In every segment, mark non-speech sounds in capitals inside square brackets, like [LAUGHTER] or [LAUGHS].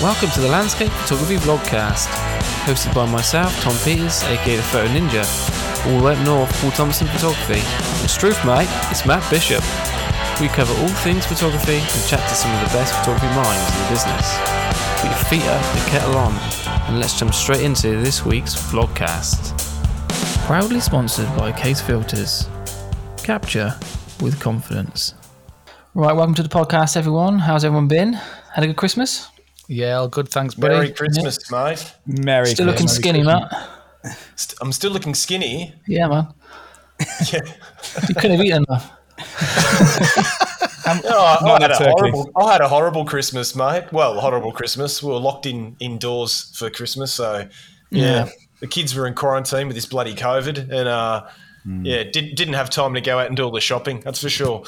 Welcome to the Landscape Photography Vlogcast, hosted by myself, Tom Peters, aka the Photo Ninja, all the way up north, Paul Thompson Photography. And Struth, mate, it's Matt Bishop. We cover all things photography and chat to some of the best photography minds in the business. Put your feet up, and kettle on, and let's jump straight into this week's vlogcast. Proudly sponsored by Kase Filters. Capture with confidence. Right, welcome to the podcast, everyone. How's everyone been? Had a good Christmas? Yeah, all good. Thanks, buddy. Merry Christmas, mate. Merry Still looking skinny, Matt. I'm still looking skinny. Yeah, man. [LAUGHS] Yeah. You couldn't have eaten enough. Oh, I, Not had a a horrible, I had a horrible Christmas, mate. Well, horrible Christmas. We were locked in indoors for Christmas, so yeah, Yeah. the kids were in quarantine with this bloody COVID, and uh, Hmm. yeah, did, didn't have time to go out and do all the shopping. That's for sure.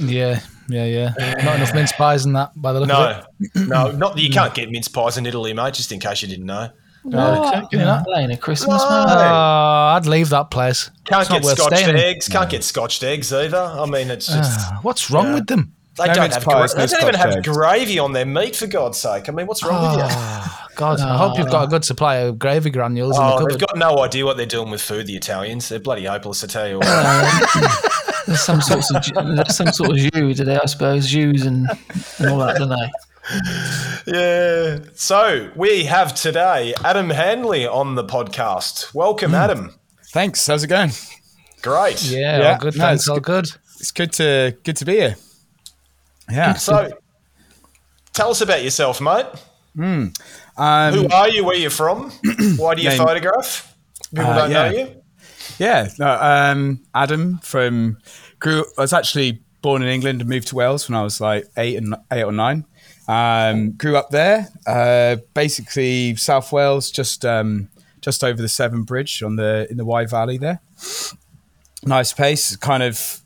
Yeah, yeah, yeah. Not enough mince pies in that, by the look of it. No, no, not you can't get mince pies in Italy, mate. Just in case you didn't know, What? you know. That ain't a Christmas, No. man. Oh, I'd leave that place. can't It's get worth scotched in. eggs. Can't get scotched eggs either. I mean, it's ah, just. Ah, what's wrong Yeah. with them? They No don't have pies, gra- no they don't even have eggs. gravy on their meat for God's sake. I mean, what's wrong with you? Oh, God, ah. I hope you've got a good supply of gravy granules in the Oh, cupboard. they've got no idea what they're doing with food. The Italians, they're bloody hopeless. I tell you [LAUGHS] what. [LAUGHS] There's some sorts of there's some sort of jus today, I suppose, jus and, and all that, don't they? yeah. So we have today Adam Handley on the podcast. Welcome, Hmm. Adam. Thanks. How's it going? Great. yeah, Yeah, all good. no, thanks, it's all good. good. It's good to good to be here. Yeah. So, tell us about yourself, mate. Um, Who are you? Where you from? [CLEARS THROAT] Why do you Name- photograph? People Uh, don't know you. Yeah. No, um, Adam from grew. I was actually born in England and moved to Wales when I was like eight and eight or nine. Um, grew up there, uh, basically South Wales, just um, just over the Severn Bridge on the in the Wye Valley there. Nice place, kind of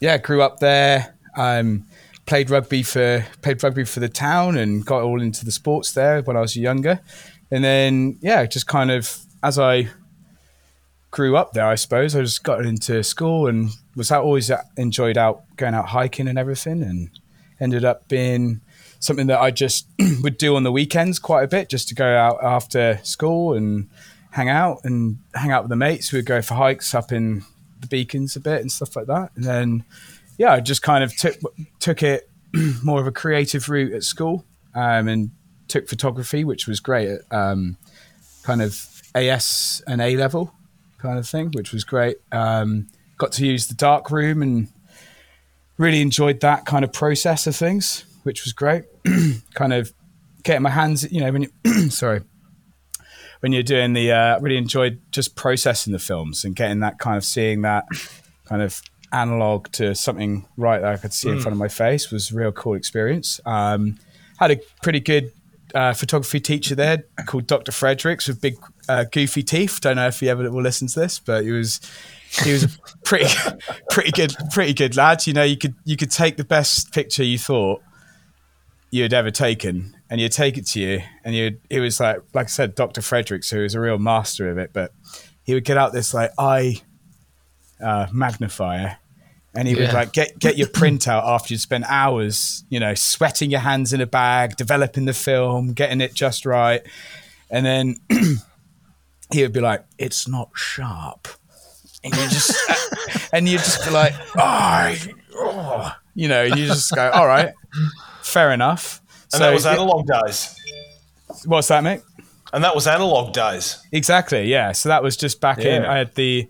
yeah, grew up there. Um, played rugby for played rugby for the town and got all into the sports there when I was younger. And then yeah, just kind of as I grew up there, I suppose. I just got into school and was out, always enjoyed out going out hiking and everything, and ended up being something that I just [CLEARS THROAT] would do on the weekends quite a bit, just to go out after school and hang out and hang out with the mates. We'd go for hikes up in the beacons a bit and stuff like that, and then yeah, I just kind of took took it [CLEARS THROAT] more of a creative route at school, um, and took photography, which was great at um, kind of AS and A level kind of thing, which was great. Um, got to use the dark room and really enjoyed that kind of process of things, which was great. [CLEARS THROAT] kind of getting my hands, you know, when you, [CLEARS THROAT] sorry, when you're doing the, uh, really enjoyed just processing the films and getting that kind of seeing that kind of analog to something right that I could see in front of my face was a real cool experience. Um, had a pretty good uh, photography teacher there called Dr. Fredericks with big uh, goofy teeth. Don't know if he ever will listen to this, but he was he was a pretty [LAUGHS] pretty good pretty good lad. You know, you could you could take the best picture you thought you'd ever taken, and you'd take it to you, and you it was like like I said, Dr. Fredericks, who was a real master of it, but he would get out this like eye uh, magnifier. And he would Yeah. like get get your print out after you'd spent hours, you know, sweating your hands in a bag, developing the film, getting it just right, and then [CLEARS THROAT] he would be like, "It's not sharp," and you just [LAUGHS] and you just be like, "Oh, oh," you know, you just go, "All right, fair enough." And that was analog days. what's that, mate? And that was analog days. Exactly, yeah. So that was just back in. I had the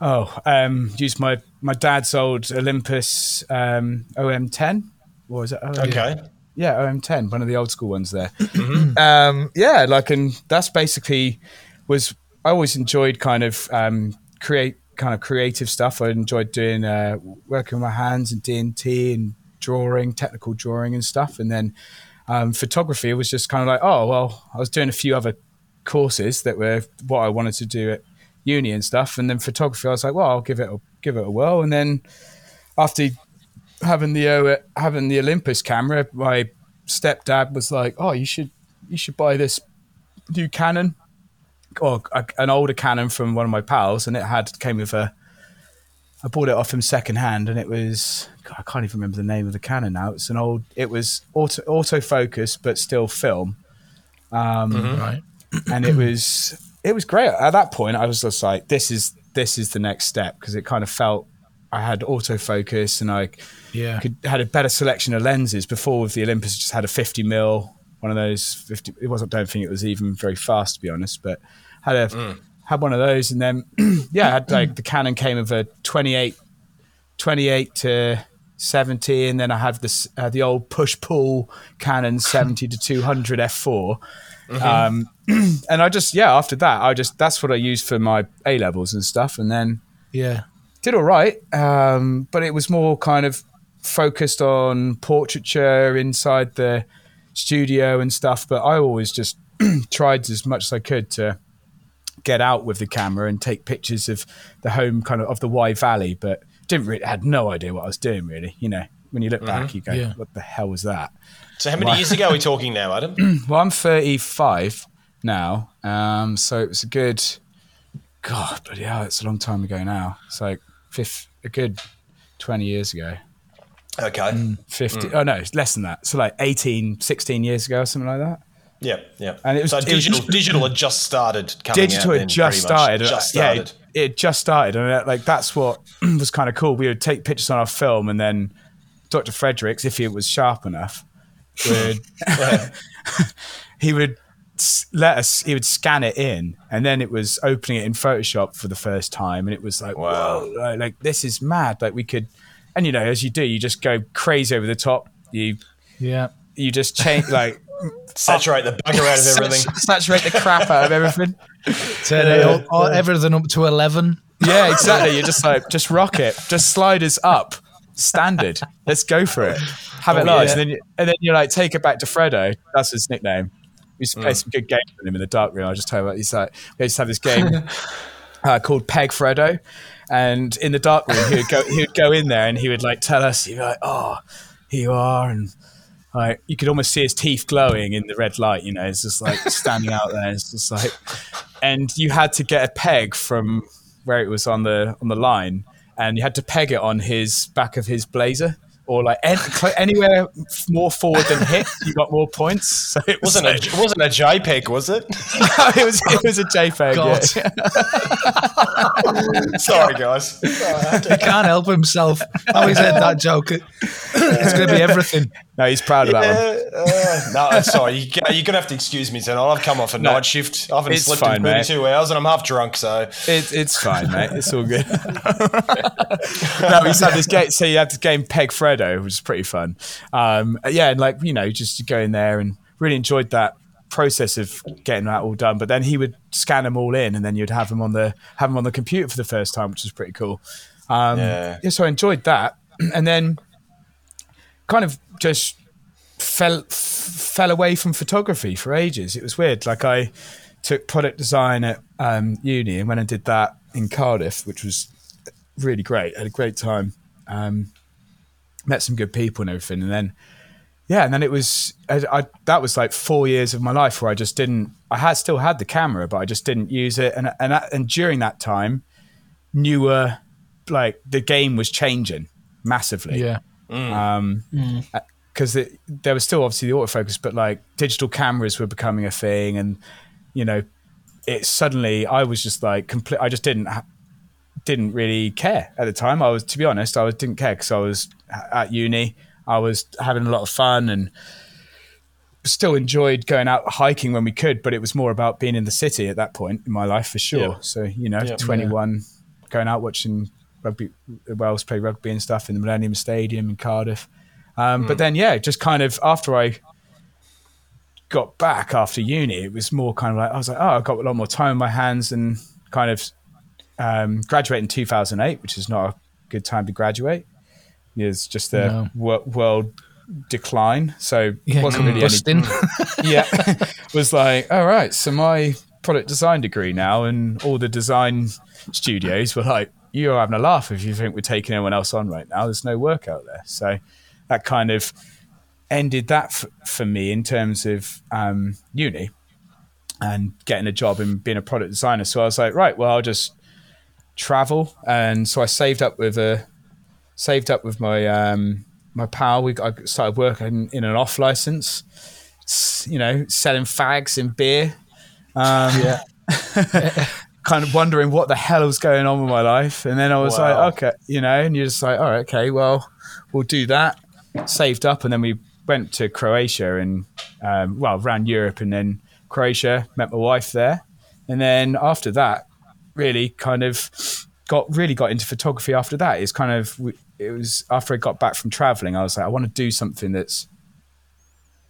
oh, um, used my my dad's old Olympus um, OM10. What was it? Oh, Okay. yeah, OM10, one of the old school ones there. [CLEARS THROAT] um, yeah, like, and that's basically was I always enjoyed kind of um, create kind of creative stuff. I enjoyed doing uh, working with my hands and D and T and drawing, technical drawing and stuff. And then um, photography was just kind of like, oh well, I was doing a few other courses that were what I wanted to do at uni and stuff. And then photography, I was like, well, I'll give it a, give it a whirl. And then after having the uh, having the Olympus camera, my stepdad was like, "Oh, you should you should buy this new Canon or a, an older Canon from one of my pals, and it had came with a. I bought it off him second hand, and it was God, I can't even remember the name of the Canon now. It's an old. It was auto autofocus, but still film. Um, Mm-hmm. Right. and it was it was great. At that point, I was just like, this is this is the next step because it kind of felt I had autofocus and I Yeah. could had a better selection of lenses. Before with the Olympus, just had a 50 mil, one of those 50. It wasn't. I Don't think it was even very fast to be honest, but had a had one of those, and then [CLEARS THROAT] yeah, I had like the Canon came with a 28, 28 to 70, and then I had this uh, the old push pull Canon 70 to 200 f4. Um, [CLEARS THROAT] and I just yeah, after that, I just that's what I used for my A levels and stuff, and then Yeah. did all right, um, but it was more kind of focused on portraiture inside the studio and stuff. But I always just [CLEARS THROAT] tried as much as I could to get out with the camera and take pictures of the home kind of of the Wye Valley, but didn't really had no idea what I was doing really. You know, when you look back, you go, Yeah. "What the hell was that?" So how many years ago are we talking now, Adam? [CLEARS THROAT] Well, I'm 35 now, um, so it was a good. God, but yeah, it's a long time ago now. It's like fifth, a good 20 years ago. Okay. 50 oh no it's less than that so like 18 16 years ago or something like that Yeah, yeah. And it was- so it was- digital. digital had just started coming digital had then, just pretty much. started yeah it, it just started and uh, like that's what [CLEARS THROAT] was kind of cool we would take pictures on our film and then dr fredericks if he was sharp enough would [LAUGHS] he would let us he would scan it in and then it was opening it in photoshop for the first time and it was like Wow. wow like, like, this is mad like we could and you know as you do you just go crazy over the top you Yeah. you just change like [LAUGHS] Saturate the bugger out of everything. saturate the crap out of everything [LAUGHS] Turn it all, all- everything up to 11. yeah exactly you're just like just rock it just sliders up standard. Let's go for it. Have it Oh, nice. yeah. and then you, and then you're like take it back to Fredo that's his nickname. We used to play some good games with him in the dark room. I just tell you about he's like we used to have this game [LAUGHS] uh, called Peg Fredo and in the dark room he would go he would go in there and he would like tell us he'd be like oh here you are. And like you could almost see his teeth glowing in the red light you know it's just like standing out there. It's just like and you had to get a peg from where it was on the on the line and you had to peg it on his back of his blazer or like any, cl- anywhere more forward than hip you got more points [LAUGHS] so it was wasn't a it wasn't a JPEG, was it? [LAUGHS] it was it was a JPEG God. yeah. [LAUGHS] Sorry, guys. He can't help himself. How he's heard that joke. It's going to be everything. no he's proud of that one uh, Uh, uh, no, sorry. You, you're gonna have to excuse me tonight. I've come off a night shift. I haven't it's slept fine, in mate. 32 hours, and I'm half drunk. So It, it's fine, mate. It's all good. [LAUGHS] no, we to have this game. So you had this game Peg Fredo, which is pretty fun. Um, yeah, and like you know, just to go in there and really enjoyed that process of getting that all done. But then he would scan them all in, and then you'd have them on the have them on the computer for the first time, which was pretty cool. Um, Yeah. yeah, so I enjoyed that, [CLEARS THROAT] and then kind of just fell f- fell away from photography for ages. It was weird. Like I took product design at um, uni and when I did that in Cardiff, which was really great. I had a great time. Um, met some good people and everything, and then yeah, and then it was I, I, that was like four years of my life where I just didn't. I had still had the camera, but I just didn't use it. And and and during that time, newer like the game was changing massively Yeah. Because there was still obviously the autofocus, but like digital cameras were becoming a thing, and you know, it suddenly I was just like complete. I just didn't didn't really care at the time. I was, to be honest, I was didn't care because I was at uni. I was having a lot of fun and still enjoyed going out hiking when we could, but it was more about being in the city at that point in my life for sure. Yeah. So you know, Yeah. 21, going out watching rugby, Wales play rugby and stuff in the Millennium Stadium in Cardiff. Um, But then, yeah, just kind of after I got back after uni, it was more kind of like I was like, oh, I've got a lot more time on my hands, and kind of um, graduated in 2008, which is not a good time to graduate. It's just the No. wo- world decline, so Yeah, wasn't really any [LAUGHS] yeah, [LAUGHS] was like, all right, so my product design degree now, and all the design studios were like, you're having a laugh if you think we're taking anyone else on right now. There's no work out there. So that kind of ended that f- for me in terms of um, uni and getting a job and being a product designer. So I was like, right, well, I'll just travel. And so I saved up with a saved up with my um, my pal. We I started working in an off license you know, selling fags and beer. Um, Yeah. [LAUGHS] kind of wondering what the hell was going on with my life. And then I was Wow. like, okay, you know, and you're just like, all right, okay, well, we'll do that. Saved up, and then we went to Croatia and, um, well, around Europe, and then Croatia, met my wife there. And then after that, really kind of got really got into photography after that. It's kind of, it was after I got back from traveling, I was like, I want to do something that's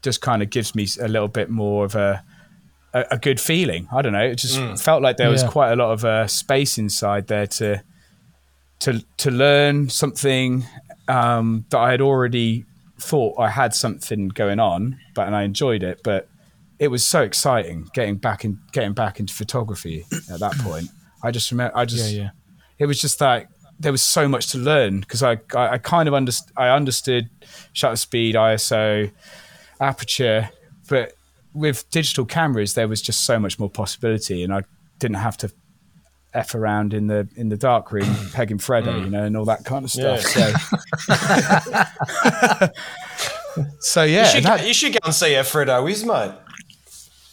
just kind of gives me a little bit more of a, a, a good feeling. I don't know. It just felt like there was quite a lot of uh, space inside there to to to learn something um, that I had already thought I had something going on, but and I enjoyed it. But it was so exciting getting back in getting back into photography at that point. I just remember. I just Yeah, yeah. it was just like there was so much to learn because I, I I kind of underst- I understood shutter speed, ISO, aperture, but with digital cameras there was just so much more possibility, and I didn't have to f around in the in the dark room [CLEARS THROAT] pegging Fredo, you know, and all that kind of stuff. So. [LAUGHS] So yeah, You should, that- you should go and see how Fredo is, mate.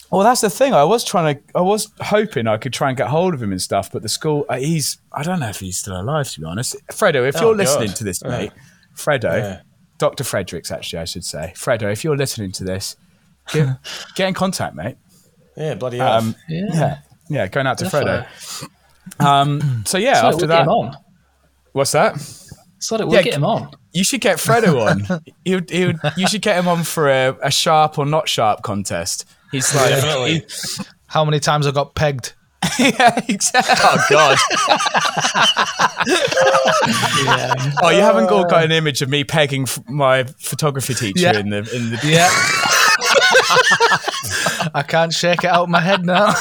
Well, that's the thing. I was trying to, I was hoping I could try and get hold of him and stuff, but the school, uh, he's, I don't know if he's still alive, to be honest. Fredo, if Oh, you're God. listening to this, mate, Fredo, Yeah. Dr. Fredericks, actually, I should say. Fredo, if you're listening to this, get, [LAUGHS] get in contact, mate. Yeah, bloody hell. Um, Yeah. yeah. Yeah, going out to Definitely. Fredo. Um, so yeah, So after we'll that, on. what's that? So that we'll Yeah, get him on. You should get Fredo on. [LAUGHS] he would, he would, you should get him on for a, a sharp or not sharp contest. He's like, Definitely. How many times I got pegged? [LAUGHS] yeah, exactly. Oh God. Oh, you haven't got, got an image of me pegging my photography teacher Yeah. in the in the. Yeah. [LAUGHS] I can't shake it out of my head now.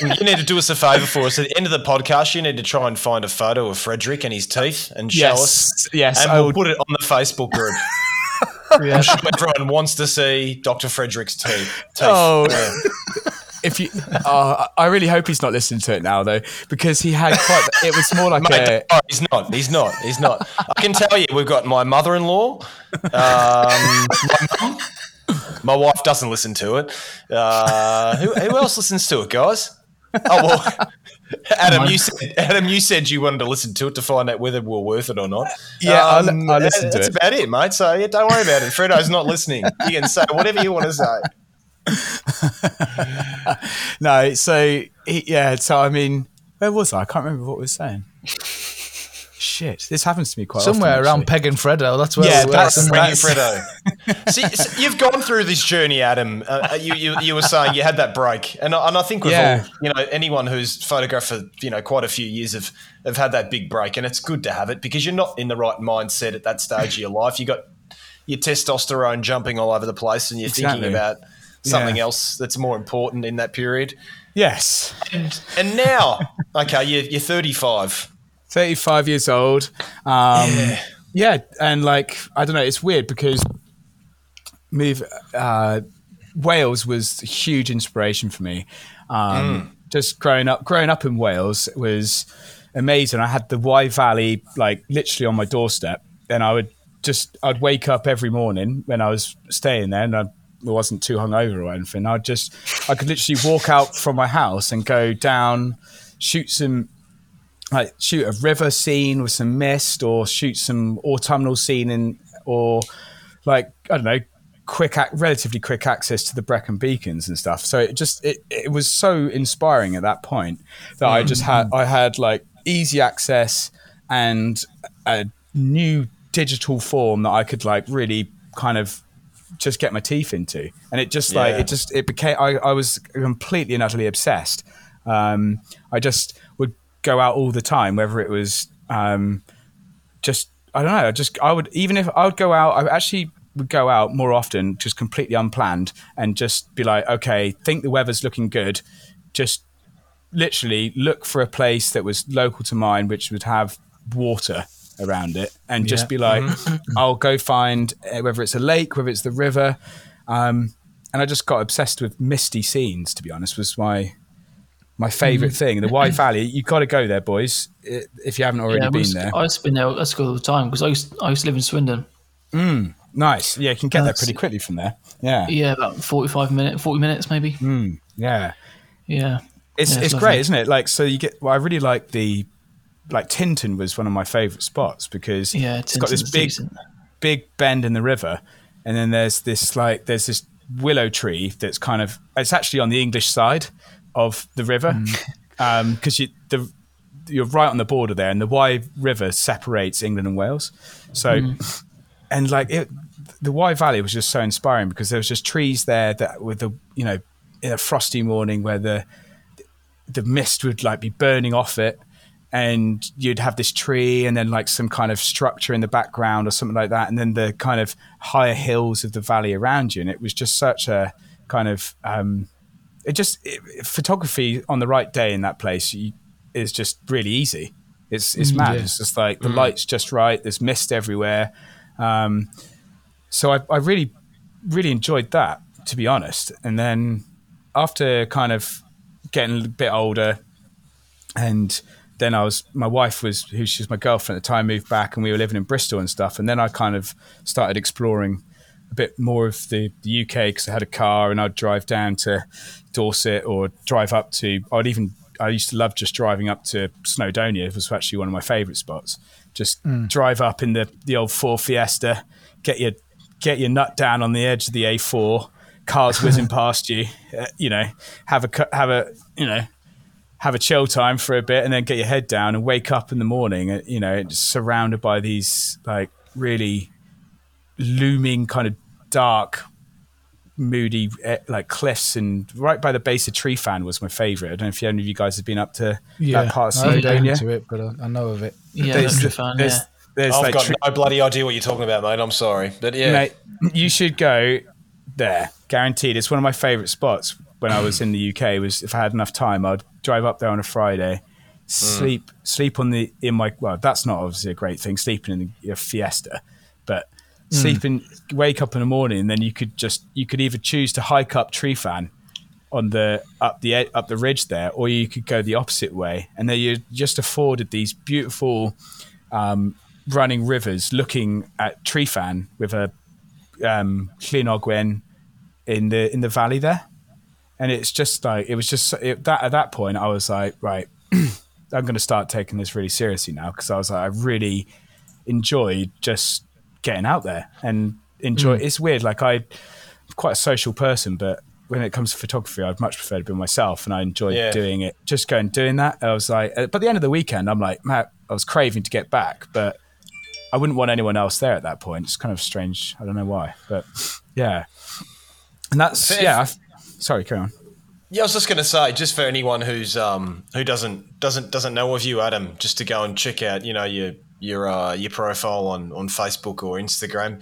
You need to do us a favour for us. At the end of the podcast, you need to try and find a photo of Frederick and his teeth and show us. Yes, yes. And I we'll will, put it on the Facebook group. [LAUGHS] Yeah. Everyone wants to see Dr. Frederick's teeth. teeth. Oh. Yeah. if you, oh, I really hope he's not listening to it now though, because he had quite. It was more like Mate, a. oh, he's not. He's not. He's not. I can tell you, we've got my mother-in-law. Um, my mum. My wife doesn't listen to it. Uh, who, who else listens to it, guys? Oh well, [LAUGHS] Adam, you said Adam, you said you wanted to listen to it to find out whether we're worth it or not. Yeah, I'll- I'll listen to it. that's it. about it, mate. So yeah, don't worry about it. Fredo's not listening. You can say whatever you want to say. [LAUGHS] No, so he, yeah, so I mean, where was I? I can't remember what we were saying. Shit, this happens to me quite Somewhere often. around. Peg and Fredo. That's where Yeah, we were. that's- somewhere. Bring Fredo. [LAUGHS] See, so you've gone through this journey, Adam. Uh, uh, you, you you were saying you had that break, and I- and I think we've Yeah. all, you know, anyone who's photographed for you know quite a few years have have had that big break, and it's good to have it because you're not in the right mindset at that stage of your life. You got your testosterone jumping all over the place, and you're Exactly. thinking about something Yeah. else that's more important in that period. Yes, And now, okay, you're, you're 35. 35 years old. Um, yeah. and like I don't know, it's weird because move uh, Wales was a huge inspiration for me. Um, Just growing up, growing up in Wales was amazing. I had the Wye Valley like literally on my doorstep, and I would just I'd wake up every morning when I was staying there, and I wasn't too hungover or anything. I'd just I could literally walk out from my house and go down, shoot some like shoot a river scene with some mist or shoot some autumnal scene in or like I don't know quick ac- relatively quick access to the Brecon beacons and stuff. So it just it, it was so inspiring at that point that I just had I had like easy access and a new digital form that I could like really kind of just get my teeth into. And it just like Yeah. it just it became I, I was completely and utterly obsessed. Um, I just go out all the time whether it was um, just I don't know I just I would even if I would go out I actually would go out more often just completely unplanned and just be like okay think the weather's looking good. Just literally look for a place that was local to mine which would have water around it and just Yeah. be like [LAUGHS] I'll go find uh, whether it's a lake whether it's the river. Um, and I just got obsessed with misty scenes to be honest was my my favorite mm-hmm. thing the Wye mm-hmm. Valley you got to go there boys if you haven't already Yeah, been we- there I used to be there. Let's go all the time because I used, I used to live in Swindon. Mm, nice. Yeah, you can get there pretty quickly from there. Yeah. Yeah, about forty-five minutes, forty minutes maybe. Mm, yeah. Yeah, It's Yeah, it's great, isn't it? Like so you get well, I really like the like Tintern was one of my favourite spots because yeah. it's got this big decent. big bend in the river, and then there's this like there's this willow tree that's kind of it's actually on the English side of the river Mm. [LAUGHS] because you the you're right on the border there, and the Wye River separates England and Wales. So Mm. and like it, the Wye Valley was just so inspiring because there was just trees there that with the you know in a frosty morning where the the mist would like be burning off it and you'd have this tree and then like some kind of structure in the background or something like that and then the kind of higher hills of the valley around you and it was just such a kind of um it just it, photography on the right day in that place you, is just really easy. It's it's Mm, mad. yeah. it's just like the light's just right there's mist everywhere. Um so I, I really really enjoyed that to be honest. And then after kind of getting a bit older and then I was my wife was who she was my girlfriend at the time moved back and we were living in Bristol and stuff. And then I kind of started exploring a bit more of the, the UK because I had a car and I'd drive down to Dorset or drive up to I'd even I used to love just driving up to Snowdonia it was actually one of my favourite spots. Just drive up in the the old Ford Fiesta get your get your nut down on the edge of the A4 cars whizzing [LAUGHS] past you uh, you know have a have a you know have a chill time for a bit and then get your head down and wake up in the morning uh, you know just surrounded by these like really looming kind of dark moody eh, like cliffs and right by the base of Tryfan was my favorite i don't know if any of you guys have been up to Yeah, that part of I haven't been Snowdonia. to it, but I, I know of it. Yeah, there's, that's fun. there's, Yeah. there's I've like got tree- no bloody idea what you're talking about, mate. I'm sorry, but yeah, Mate, you should go there. Guaranteed. It's one of my favourite spots when I was in the UK. Was if I had enough time, I'd drive up there on a Friday, sleep sleep on the in my well. That's not obviously a great thing. Sleeping in the, a Fiesta, but sleeping wake up in the morning, and then you could just you could either choose to hike up Tryfan on the up the up the ridge there, or you could go the opposite way, and then you're just afforded these beautiful um, running rivers, looking at Tryfan with a um, Llyn Ogwen in the in the valley there, and it's just like it was just it, that at that point I was like, right, [CLEARS THROAT] I'm going to start taking this really seriously now because I was like, I really enjoyed just getting out there and enjoy. It's weird, like I, I'm quite a social person, but when it comes to photography, I'd much prefer to be myself, and I enjoy Yeah. doing it. Just going doing that, I was like, uh, but at the end of the weekend, I'm like, Matt, I was craving to get back, but I wouldn't want anyone else there at that point. It's kind of strange. I don't know why, but yeah. And that's Fair- yeah. I, sorry, carry on. Yeah, I was just going to say, just for anyone who's um who doesn't doesn't doesn't know of you, Adam, just to go and check out, you know, your your uh, your profile on, on Facebook or Instagram.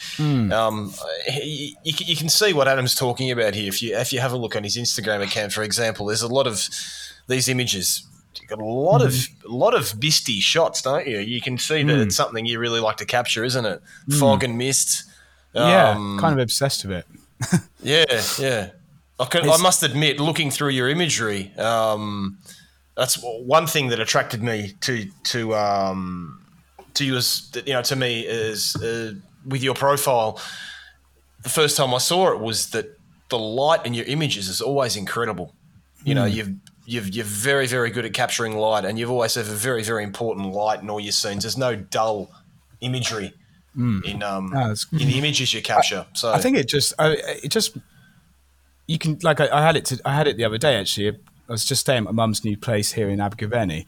Um, you, you can- you can see what Adam's talking about here. If you if you have a look on his Instagram account, for example, there's a lot of these images. You've got a lot of a lot of misty shots, don't you? You can see that it's something you really like to capture, isn't it? Fog and mist. yeah, Um, kind of obsessed with it. [LAUGHS] yeah, yeah. I, can, I must admit, looking through your imagery, um, that's one thing that attracted me to to um, to you as you know to me is uh, with your profile. The first time I saw it was that the light in your images is always incredible. You know, you've you've you're very very good at capturing light, and you've always have a very very important light in all your scenes. There's no dull imagery in um that's- in the images you capture. So I think it just, I, it just, you can like I, I had it to, I had it the other day actually. I was just staying at my mum's new place here in Abergavenny,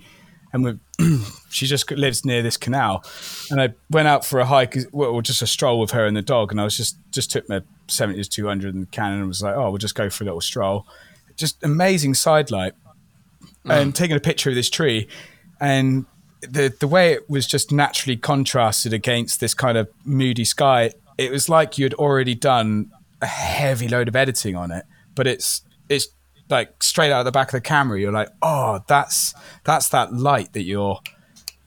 and [CLEARS THROAT] she just lives near this canal, and I went out for a hike, well, or just a stroll with her and the dog, and I was just just took my seventies two hundred and Canon and was like, oh, we'll just go for a little stroll. Just amazing side light, mm. and taking a picture of this tree, and the the way it was just naturally contrasted against this kind of moody sky, it was like you had already done a heavy load of editing on it, but it's it's like straight out of the back of the camera. You're like, oh, that's that's that light that you're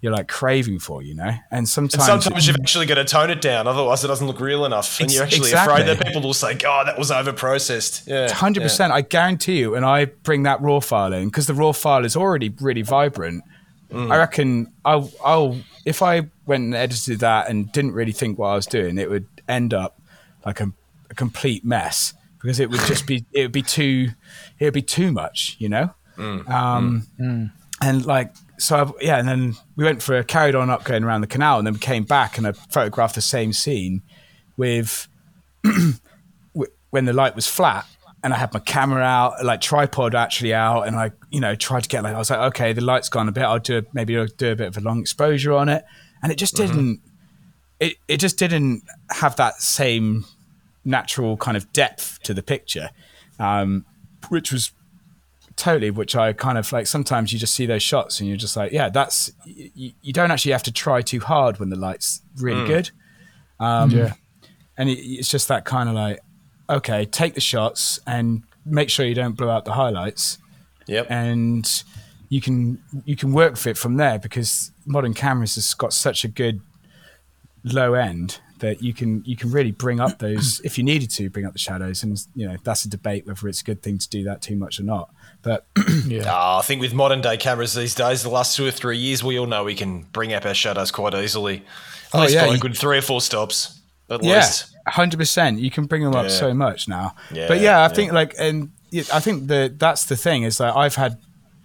you're like craving for, you know. And And sometimes, sometimes you've actually got to tone it down, otherwise it doesn't look real enough, and you're actually exactly. afraid that people will say, "God, that was over processed." Yeah, hundred percent. I guarantee you. And I bring that raw file in because the raw file is already really vibrant. Mm. I reckon I'll, I'll if I went and edited that and didn't really think what I was doing, it would end up like a, a complete mess because it would just be it would be too it would be too much, you know. Mm, um, mm. And like so, I've, yeah, and then we went for a carried on up going around the canal, and then we came back and I photographed the same scene with [CLEARS THROAT] when the light was flat and I had my camera out, like tripod actually out, and I, you know, tried to get like I was like, okay, the light's gone a bit. I'll do a, maybe I'll do a bit of a long exposure on it, and it just mm-hmm. didn't. It it just didn't have that same natural kind of depth to the picture, um, which was totally which I kind of like. Sometimes you just see those shots and you're just like, yeah, that's you, you don't actually have to try too hard when the light's really good. Um, yeah. and it, it's just that kind of like okay take the shots and make sure you don't blow out the highlights Yep. and you can you can work with it from there because modern cameras has got such a good low end that you can you can really bring up those if you needed to bring up the shadows and you know that's a debate whether it's a good thing to do that too much or not but [CLEARS THROAT] Yeah. Ah, I think with modern day cameras these days, the last two or three years, we all know we can bring up our shadows quite easily. At Oh, least yeah, by a good three or four stops, at yeah, least. hundred percent. You can bring them up Yeah. so much now. Yeah, but yeah, I yeah. think like, and I think the that's the thing is that I've had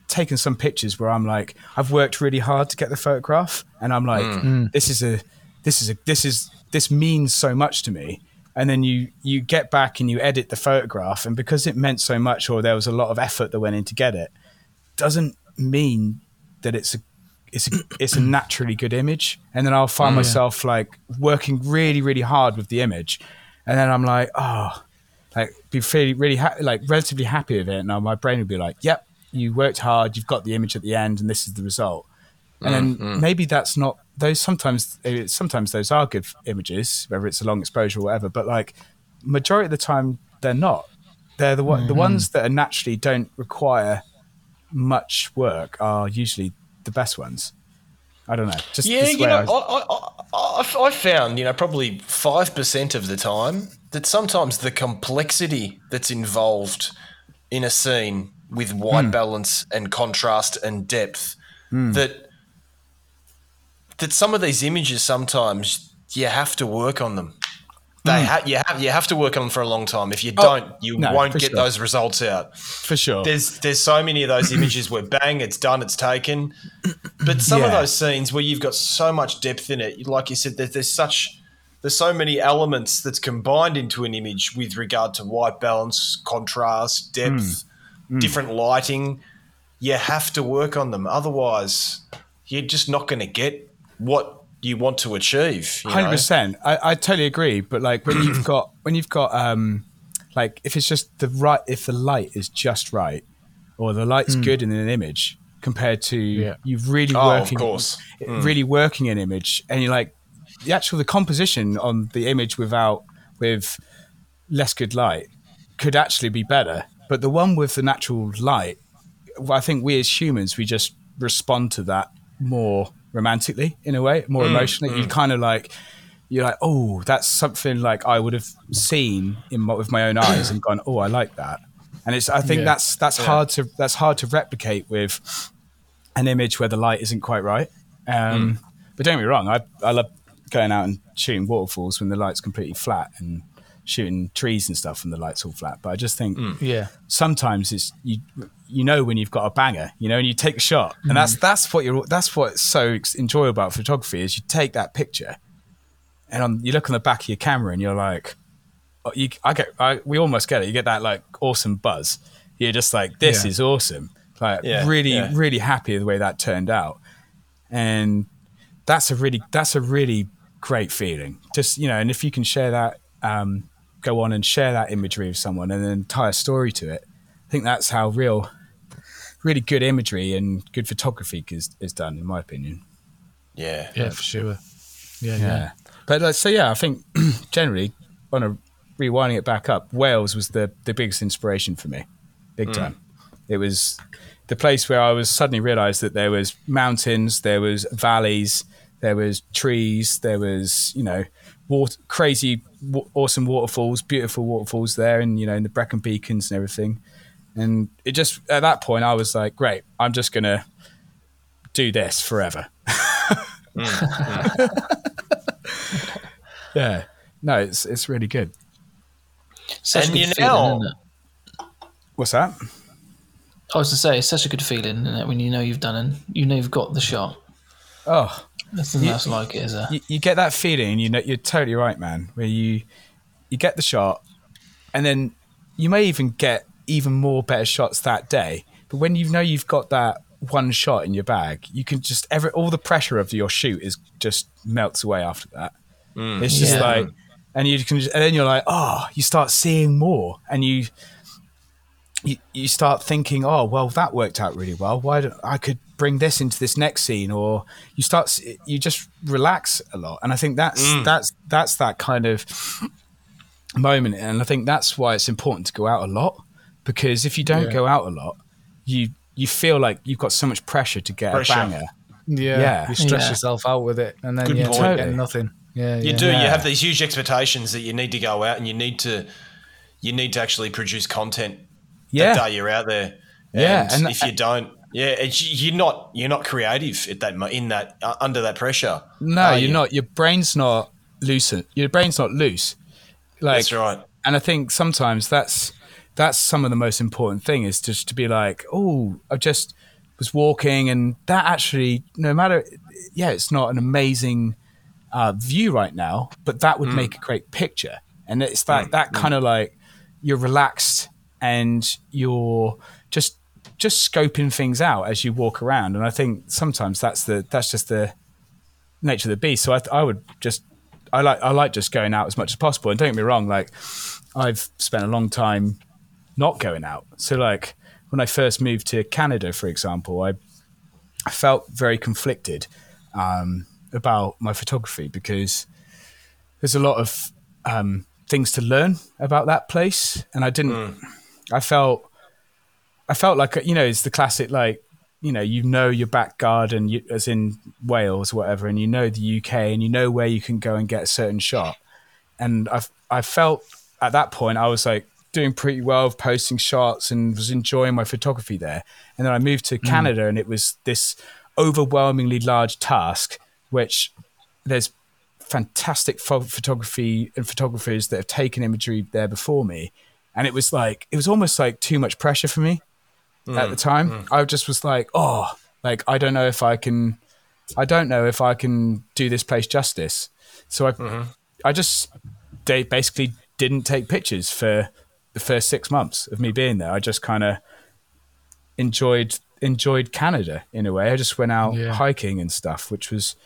taken some pictures where I'm like, I've worked really hard to get the photograph, and I'm like, Mm. this is a, this is a, this is this means so much to me. And then you you get back and you edit the photograph, and because it meant so much, or there was a lot of effort that went in to get it, doesn't mean that it's a it's a, it's a naturally good image. And then i'll find mm, myself like working really really hard with the image. And then i'm like oh like be really really ha- like relatively happy with it. And now my brain would be like yep you worked hard you've got the image at the end and this is the result and then mm, mm. maybe that's not those sometimes eh, sometimes those are good images whether it's a long exposure or whatever but like majority of the time they're not they're the one the mm-hmm. ones that are naturally don't require much work are usually the best ones. I don't know. Just Yeah, you know, I I, was- I, I, I found, you know, probably 5% of the time that sometimes the complexity that's involved in a scene with white mm. balance and contrast and depth that that some of these images sometimes you have to work on them. They mm. ha- you have you have to work on them for a long time. If you oh, don't, you no, won't get sure. those results out for sure. there's there's so many of those images where bang, it's done, it's taken. But some of those scenes where you've got so much depth in it, like you said, there's, there's such there's so many elements that's combined into an image with regard to white balance, contrast, depth, mm. Mm. different lighting. You have to work on them, otherwise, you're just not going to get what you want to achieve. Hundred percent. I, I totally agree. But like when you've [CLEARS THROAT] got when you've got um like if it's just the right if the light is just right or the light's good in an image compared to Yeah. you really Oh, working course. really working an image and you're like the actual the composition on the image without with less good light could actually be better. But the one with the natural light, I think we as humans we just respond to that more romantically in a way, more mm, emotionally. You mm. kind of like you're like, oh, that's something like I would have seen in my, with my own eyes and gone, oh, I like that. And it's I think Yeah. that's that's hard to that's hard to replicate with an image where the light isn't quite right. Um, mm. But don't get me wrong, I I love going out and shooting waterfalls when the light's completely flat and shooting trees and stuff and the light's all flat. But I just think Yeah. sometimes it's you you know when you've got a banger, you know, and you take a shot, and that's that's what you're that's what's so enjoyable about photography is you take that picture, and on, you look on the back of your camera and you're like, oh, you, I get I, we almost get it. You get that like awesome buzz. You're just like this Yeah. is awesome. Like Yeah, really yeah. really happy with the way that turned out, and that's a really that's a really great feeling. Just you know, and if you can share that, um, go on and share that imagery with someone, and an entire story to it. I think that's how real, really good imagery and good photography is is done, in my opinion. yeah, Yeah, for sure. Yeah, yeah. But uh, so yeah, I think [CLEARS THROAT] generally on a rewinding it back up, Wales was the the biggest inspiration for me, big time. It was the place where I was suddenly realised that there was mountains, there was valleys, there was trees, there was you know water, crazy, w- awesome waterfalls, beautiful waterfalls there, and you know, and the Brecon Beacons and everything. And it just at that point, I was like, great, I'm just gonna do this forever. [LAUGHS] yeah, no, it's it's really good. Such And a you know- feeling. What's that? I was to say, it's such a good feeling, isn't it, when you know you've done it, you know you've got the shot. Oh, Nothing else like it, is there? you, you get that feeling. You know, you're totally right, man. Where you you get the shot, and then you may even get even more better shots that day. But when you know you've got that one shot in your bag, you can just every all the pressure of your shoot is just melts away after that. Mm. It's just Yeah. like, and you can, just, and then you're like, oh, you start seeing more, and you. You, you start thinking, oh well, that worked out really well. Why don't I could bring this into this next scene? Or you start, you just relax a lot, and I think that's mm. that's that's that kind of moment, and I think that's why it's important to go out a lot because if you don't Yeah. go out a lot, you you feel like you've got so much pressure to get Pressure. a banger. Yeah, Yeah. you stress Yeah. yourself out with it, and then Good yeah, point. you're getting nothing. Yeah, You yeah. do. You have these huge expectations that you need to go out and you need to you need to actually produce content Yeah, that day you're out there. Yeah, and, and- if you don't, yeah, you're not you're not creative at that in that uh, under that pressure. no, you're you? not. Your brain's not loosen. Your brain's not loose. Like That's right. and I think sometimes that's that's some of the most important thing is just to be like, oh, I just was walking, and that actually, no matter, yeah, it's not an amazing uh, view right now, but that would make a great picture, and it's that that kind of like you're relaxed and you're just just scoping things out as you walk around, and I think sometimes that's the that's just the nature of the beast. So I, I would just I like I like just going out as much as possible. And don't get me wrong, like I've spent a long time not going out. So like when I first moved to Canada, for example, I I felt very conflicted um, about my photography because there's a lot of um, things to learn about that place, and I didn't. I felt I felt like you know it's the classic like you know you know your back garden you, as in Wales or whatever, and you know the UK and you know where you can go and get a certain shot. And I I felt at that point I was like doing pretty well, posting shots and was enjoying my photography there. And then I moved to mm. Canada, and it was this overwhelmingly large task, which there's fantastic pho- photography and photographers that have taken imagery there before me. And it was like, it was almost like too much pressure for me at the time. Mm. I just was like, oh, like, I don't know if I can, I don't know if I can do this place justice. So I, mm-hmm. I just they basically didn't take pictures for the first six months of me being there. I just kind of enjoyed enjoyed Canada in a way. I just went out Yeah. hiking and stuff, which was,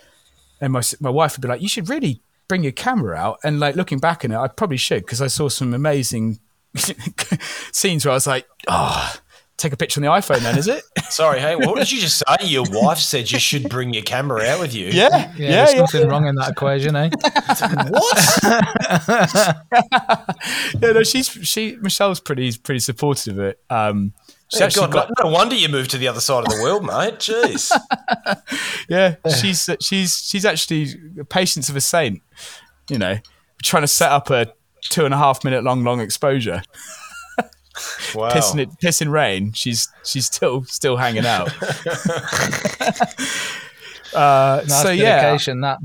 and my my wife would be like, "You should really bring your camera out." And like looking back on it, I probably should because I saw some amazing [LAUGHS] scenes where I was like, "Oh, take a picture on the iPhone." Then is it? [LAUGHS] Sorry, hey, what did you just say? Your wife said you should bring your camera out with you. yeah, Yeah, there's something wrong in that equation, eh? [LAUGHS] What? [LAUGHS] yeah. No, she's she Michelle's pretty pretty supportive of it. Um, she actually God, got- no, no wonder you moved to the other side of the world, mate. Jeez. Yeah, she's she's she's actually the patience of a saint. You know, trying to set up a two and a half minute long long exposure, Wow. pissing it pissing rain. She's she's still still hanging out. [LAUGHS] [LAUGHS] uh, That's so yeah, that.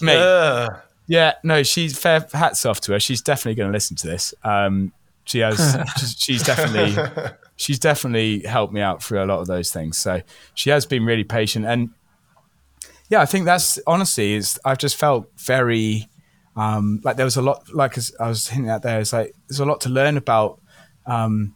mate. Yeah. Yeah, no, she's fair. Hats off to her. She's definitely going to listen to this. Um, she has. [LAUGHS] she's, she's definitely. She's definitely helped me out through a lot of those things. So she has been really patient, and yeah, I think that's honestly is. I've just felt very um, like there was a lot. Like as I was hinting at there, is like there's a lot to learn about um,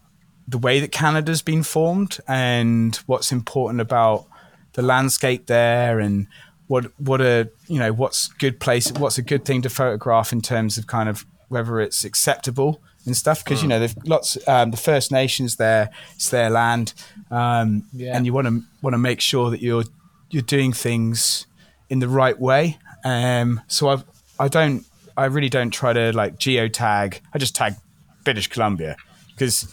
the way that Canada's been formed and what's important about the landscape there and what what a you know what's good place what's a good thing to photograph in terms of kind of whether it's acceptable and stuff. Because you know there's lots um, the First Nations there it's their land um, Yeah. and you want to want to make sure that you're you're doing things in the right way. Um, so I I don't I really don't try to like geotag I just tag British Columbia because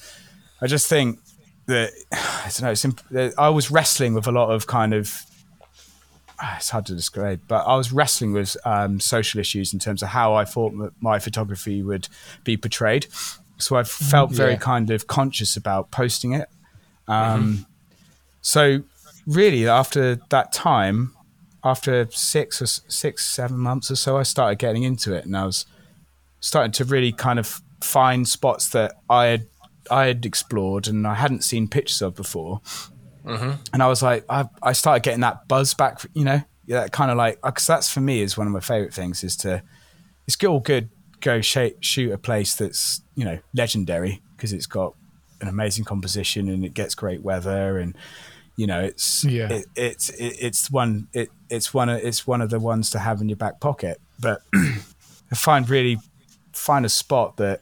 I just think that [SIGHS] I don't know. It's imp- I was wrestling with a lot of kind of. [SIGHS] It's hard to describe, but I was wrestling with um, social issues in terms of how I thought my photography would be portrayed. So I felt very Yeah. kind of conscious about posting it. Um, So really, after that time, after six or six, seven months or so, I started getting into it, and I was starting to really kind of find spots that I had I had explored and I hadn't seen pictures of before. Mm-hmm. And I was like, I, I started getting that buzz back, you know, that kind of like, because that's for me is one of my favorite things is to, it's all good, go sh- shoot a place that's, you know, legendary because it's got an amazing composition and it gets great weather and, you know, it's, yeah. it, it's, it, it's one, it, it's one, of, it's one of the ones to have in your back pocket. But [CLEARS THROAT] I find really, find a spot that,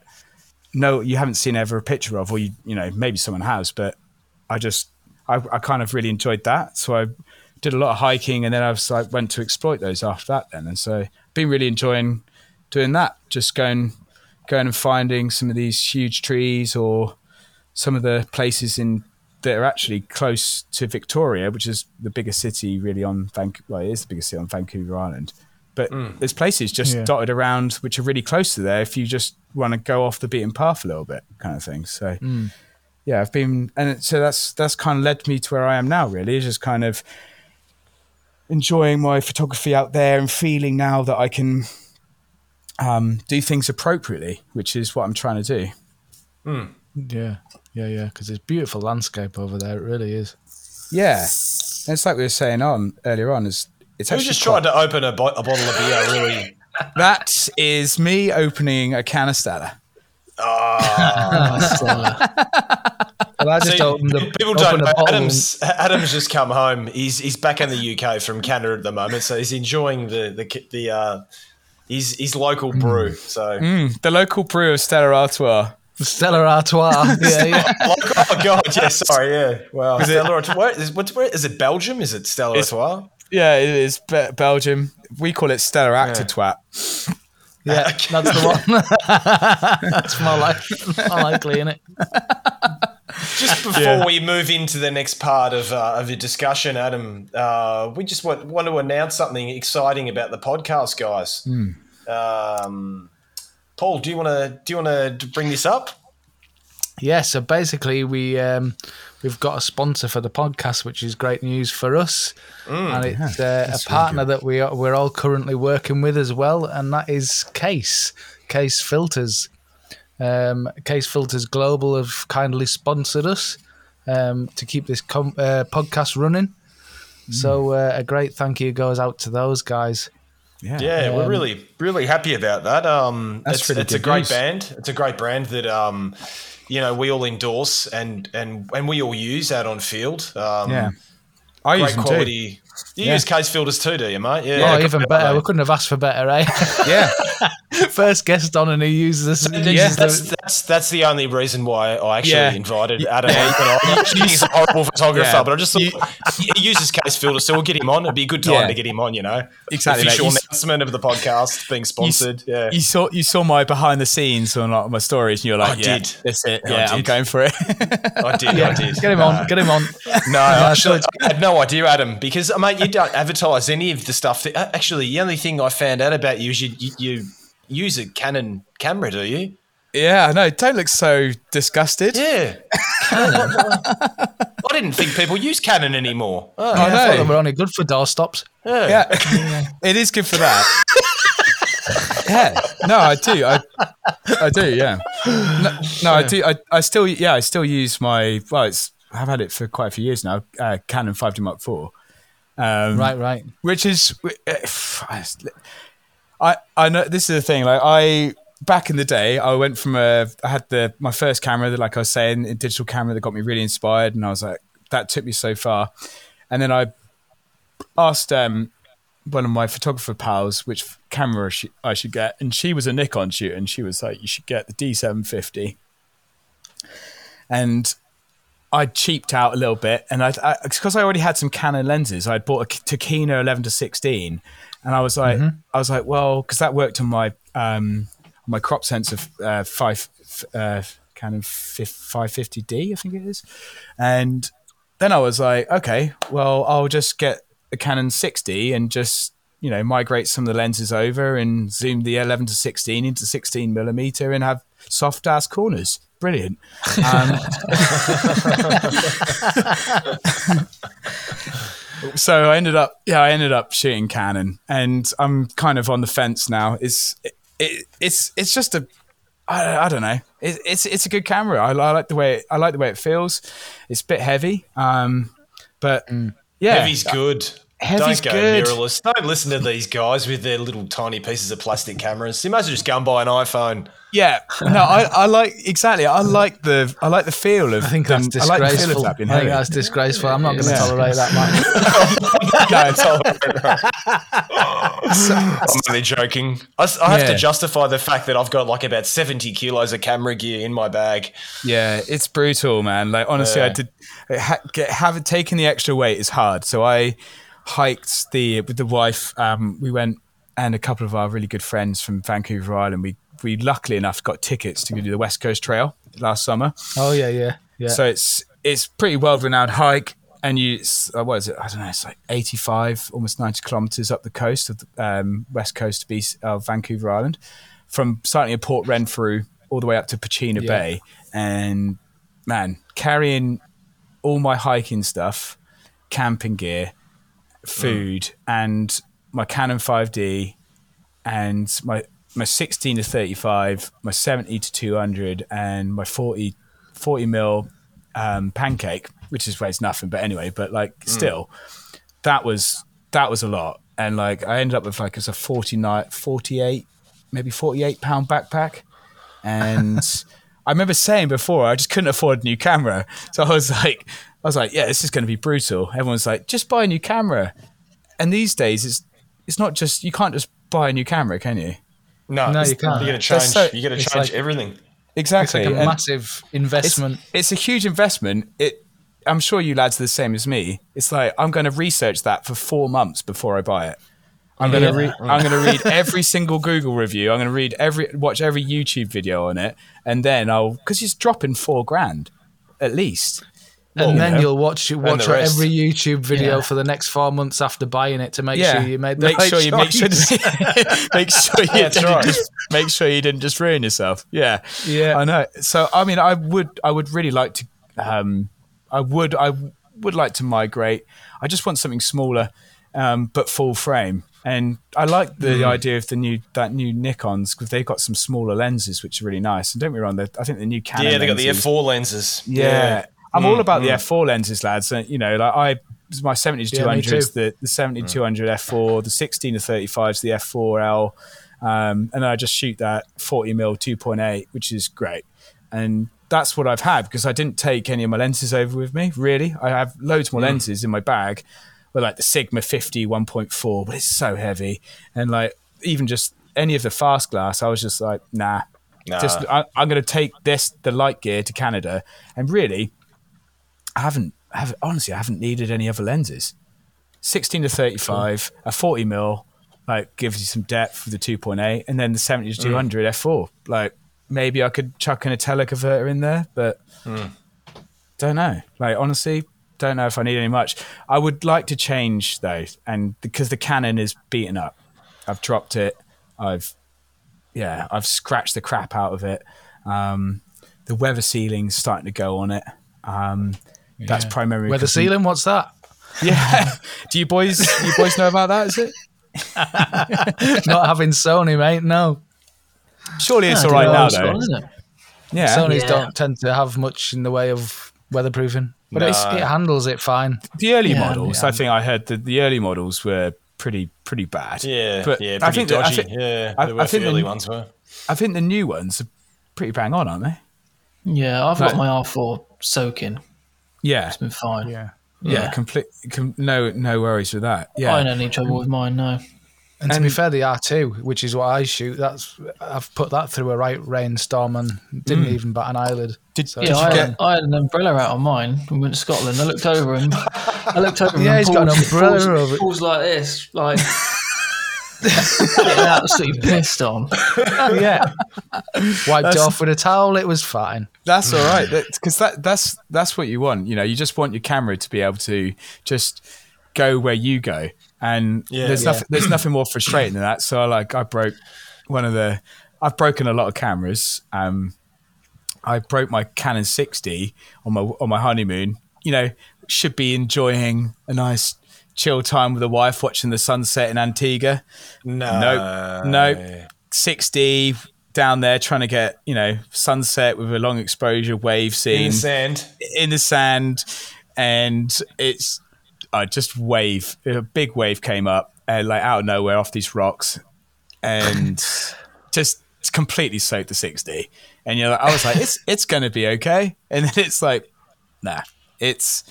no, you haven't seen ever a picture of, or you, you know, maybe someone has, but I just, I, I kind of really enjoyed that. So I did a lot of hiking, and then I was like, went to exploit those after that. Then, and so been really enjoying doing that. Just going, going and finding some of these huge trees, or some of the places in that are actually close to Victoria, which is the biggest city really on Vancouver. Well, it is the biggest city on Vancouver Island. But mm. there's places just yeah. dotted around which are really close to there if you just want to go off the beaten path a little bit, kind of thing. So, mm. yeah, I've been, and so that's that's kind of led me to where I am now. Really, is just kind of enjoying my photography out there and feeling now that I can um, do things appropriately, which is what I'm trying to do. Mm. Yeah, yeah, yeah. Because it's beautiful landscape over there. It really is. Yeah, and it's like we were saying on earlier on. Is it's Who's just quite... trying to open a, bo- a bottle of beer? Really, [LAUGHS] that is me opening a can of Stella. [LAUGHS] Oh, Stella. well, I just See, opened the, people don't know. Adam's, [LAUGHS] Adam's just come home. He's he's back in the UK from Canada at the moment, so he's enjoying the the the uh, his his local mm. brew. So mm, the local brew of Stella Artois. Stella Artois. yeah, yeah. oh God, yeah. Sorry, yeah. Wow. Is Stella Artois. Where, is, what's, where, is it Belgium? Is it Stella Artois? Yeah, it is Be- Belgium. We call it Stellar Actor yeah. Twat. Yeah, [LAUGHS] that's the one. [LAUGHS] that's more, like, more likely, isn't it? Just [LAUGHS] before yeah. we move into the next part of uh, of your discussion, Adam, uh, we just want, want to announce something exciting about the podcast, guys. Mm. Um, Paul, do you want to do you want to bring this up? Yeah, so basically we um, we've got a sponsor for the podcast, which is great news for us, mm, and it's yeah, uh, a partner really that we are, we're all currently working with as well, and that is Kase Kase Filters. Um, Kase Filters Global have kindly sponsored us um, to keep this com- uh, podcast running. Mm. So uh, a great thank you goes out to those guys. Yeah, yeah, um, we're really really happy about that. Um, it's, really it's a great news. band. It's a great brand that um, you know we all endorse and and and we all use out on field. Um, yeah, I great quality. Too. You yeah. use Kase filters too, do you, mate? Yeah. Oh, even better. We couldn't have asked for better, eh? [LAUGHS] yeah. First guest on and he uses this. Yeah, that's, that's that's the only reason why I actually yeah. invited Adam. Yeah. [LAUGHS] He's a horrible photographer, yeah. but I just thought you, he uses Kase filters, so we'll get him on. It'd be a good time to get him on. You know, exactly. Official announcement of the podcast being sponsored. You, yeah. You saw you saw my behind the scenes on like, my stories, and you're like, I yeah, did. That's it. Yeah, I'm going for it. I did. I did. Get him on. Get him on. No, [LAUGHS] actually, I had no idea, Adam, because mate, you don't advertise any of the stuff. That, actually, the only thing I found out about you is you, you, you use a Canon camera, do you? Yeah, I know. Don't look so disgusted. Yeah. [LAUGHS] I didn't think people use Canon anymore. Oh, I, know. I thought they were only good for door stops. Yeah. yeah. it is good for that. [LAUGHS] yeah. No, I do. I, I do. Yeah. No, no I do. I, I still, yeah, I still use my, well, it's, I've had it for quite a few years now, uh, Canon 5D Mark IV. Um, right, right. Which is, I, I know this is the thing. Like I, back in the day, I went from a, I had the my first camera that, like I was saying, a digital camera that got me really inspired, and I was like, that took me so far. And then I asked um, one of my photographer pals which camera I should get, and she was a Nikon shooter, and she was like, you should get the D750. And I cheaped out a little bit, and I because I, I, already had some Canon lenses. I'd bought a Tokina 11 to 16, and I was like, mm-hmm. I was like, well, because that worked on my um, my crop sensor uh, five uh, Canon 550D, I think it is, and then I was like, okay, well, I'll just get a Canon 60 and just you know migrate some of the lenses over and zoom the 11 to 16 into 16 millimeter and have soft ass corners brilliant. Um, [LAUGHS] so I ended up, yeah, I ended up shooting Canon, and I'm kind of on the fence now. It's it, it's it's just a I, I don't know. It, it's it's a good camera. I, I like the way it, I like the way it feels. It's a bit heavy, um, but yeah, Heavy's good. Heavy's Don't go good. mirrorless. Don't listen to these guys with their little tiny pieces of plastic cameras. You might as well just go and buy an iPhone. Yeah, no, I, I like exactly. I like the I like the feel of. I think them- that's I like the feel of disgraceful. that I think that's disgraceful. I'm not going to tolerate that, man. No, it's- I'm only joking. I have Yeah. to justify the fact that I've got like about 70 kilos of camera gear in my bag. yeah, it's brutal, man. Like honestly, I did ha, get, having taken the extra weight is hard. So I hiked the with the wife. Um, we went and a couple of our really good friends from Vancouver Island. We we luckily enough got tickets to go do the West Coast Trail last summer. Oh yeah, yeah, yeah. So it's it's pretty world renowned hike, and you uh, what is it? I don't know. It's like eighty five, almost ninety kilometers up the coast of the um, west coast of, East, of Vancouver Island, from starting at Port Renfrew all the way up to Pachena Yeah. Bay, and man, carrying all my hiking stuff, camping gear, food, and my Canon 5D, and my my 16 to 35, my 70 to 200, and my 40 40 mil um, pancake, which is weighs nothing, but anyway, but like still, that was that was a lot, and like I ended up with like it's a 49, 48, maybe 48 pound backpack, and. [LAUGHS] I remember saying before I just couldn't afford a new camera, so I was like, I was like, yeah, this is going to be brutal. Everyone's like, just buy a new camera, and these days it's it's not just you can't just buy a new camera, can you? No, No, you can't. You got to change. so- you got to change like- everything. it's Exactly. like a And massive investment. it's a huge investment. It. I'm sure you lads are the same as me. It's like I'm going to research that for four months before I buy it. I'm going to read. I'm going to read every single Google review. I'm going to read every, watch every YouTube video on it, and then I'll because it's dropping four grand, at least. And then know. you'll watch watch the every YouTube video Yeah. for the next four months after buying it to make yeah, sure you made the make right sure you make sure [LAUGHS] [LAUGHS] make sure you That's didn't right. just make sure you didn't just ruin yourself. Yeah, Yeah. I know. So I mean, I would I would really like to. Um, I would I would like to migrate. I just want something smaller, um, but full frame. And I like the Hmm. idea of the new that new Nikon's because they've got some smaller lenses which are really nice. And don't get me wrong, I think the new Canon yeah, they got the F4 lenses. yeah. I'm Mm, all about the F4 lenses, lads. And, you know, like I, my 70 to Yeah, 200 is the, the 70 to 200 F4, the 16 to 35 is the F4L. Um, and then I just shoot that 40 mil 2.8, which is great. And that's what I've had because I didn't take any of my lenses over with me, really. I have loads more lenses in my bag with like the Sigma 50 1.4, but it's so heavy. And like, even just any of the fast glass, I was just like, nah. Nah. Just I, I'm going to take this the light gear to Canada, and really, I haven't, I haven't honestly, I haven't needed any other lenses. 16 to 35, a 40 mil, like gives you some depth with the 2.8, and then the 70 to 200 f4. Like maybe I could chuck in a teleconverter in there, but don't know. Like honestly, don't know if I need any much. I would like to change though, and because the Canon is beaten up, I've dropped it. I've yeah, I've scratched the crap out of it. Um, the weather sealing's starting to go on it. Um, That's primary. Weather because we- sealing, what's that? Yeah. [LAUGHS] Do you boys you boys know about that? Is it? [LAUGHS] Not having Sony, mate. No, Surely it's Yeah, all right now school, though. isn't it? Yeah. Sony's Yeah. don't tend to have much in the way of weatherproofing, but it's, No. it handles it fine. The early Yeah, models, yeah. I think I heard that the early models were pretty pretty bad. Yeah, But yeah, I pretty think that- I dodgy. think- yeah, I- I think the- early ones were. I think the new ones are pretty bang on, aren't they? Yeah, I've Right. got my R4 soaking. Yeah. It's been fine. Yeah. Yeah, Yeah. complete. Com- no, no worries with that. Yeah, I Yeah, ain't had any trouble with mine, no. And, to be fair, the R2, which is what I shoot, that's I've put that through a right rainstorm and didn't mm. even bat an eyelid. Did- So did Yeah, it's I you had, I had an umbrella out on mine. We went to Scotland. I looked over and I looked over. [LAUGHS] Yeah, and he's got an umbrella Paul's, over it. Paul's like this, like getting [LAUGHS] absolutely pissed on. [LAUGHS] yeah, wiped That's- off with a towel. It was fine. that's all right. [LAUGHS] Because that, that's that's what you want. You know, you just want your camera to be able to just go where you go, and Yeah. there's Yeah. nothing there's nothing more frustrating than that. So, like, I broke one of the. I've broken a lot of cameras. Um, I broke my Canon 60 on my on my honeymoon. You know, should be enjoying a nice chill time with the wife, watching the sunset in Antigua. No, Nope. Nope. 60 down there trying to get you know sunset with a long exposure wave scene In the sand. in the sand, and it's uh, just wave. A big wave came up and like out of nowhere off these rocks, and [LAUGHS] just completely soaked the sixty. And you're like, I was like, it's it's gonna be okay. And then it's like, nah, it's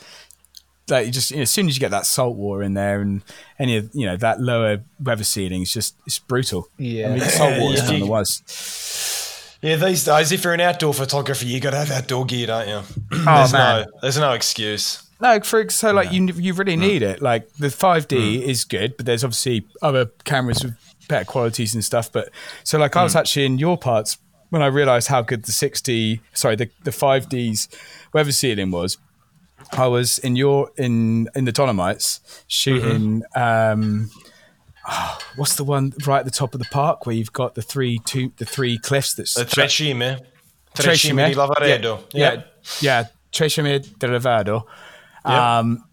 like you just you know, as soon as you get that salt water in there and any of you know that lower weather sealing, it's just it's brutal. Yeah. I mean, salt water is Yeah. kind of the. Yeah, these days, if you're an outdoor photographer, you got to have outdoor gear, don't you? [CLEARS THROAT] Oh there's man, no, there's no excuse. No, for so like you you really need it. Like the 5D mm. is good, but there's obviously other cameras with better qualities and stuff. But so like I was mm. actually in your parts when I realised how good the 60, sorry, the the 5D's weather sealing was. I was in your in in the Dolomites shooting. Um, oh, what's the one right at the top of the park where you've got the three two the three cliffs that's The Tre Cime. Trecime. Di Lavaredo. Yeah, yeah, yeah. Tre Cime di Lavaredo. Um,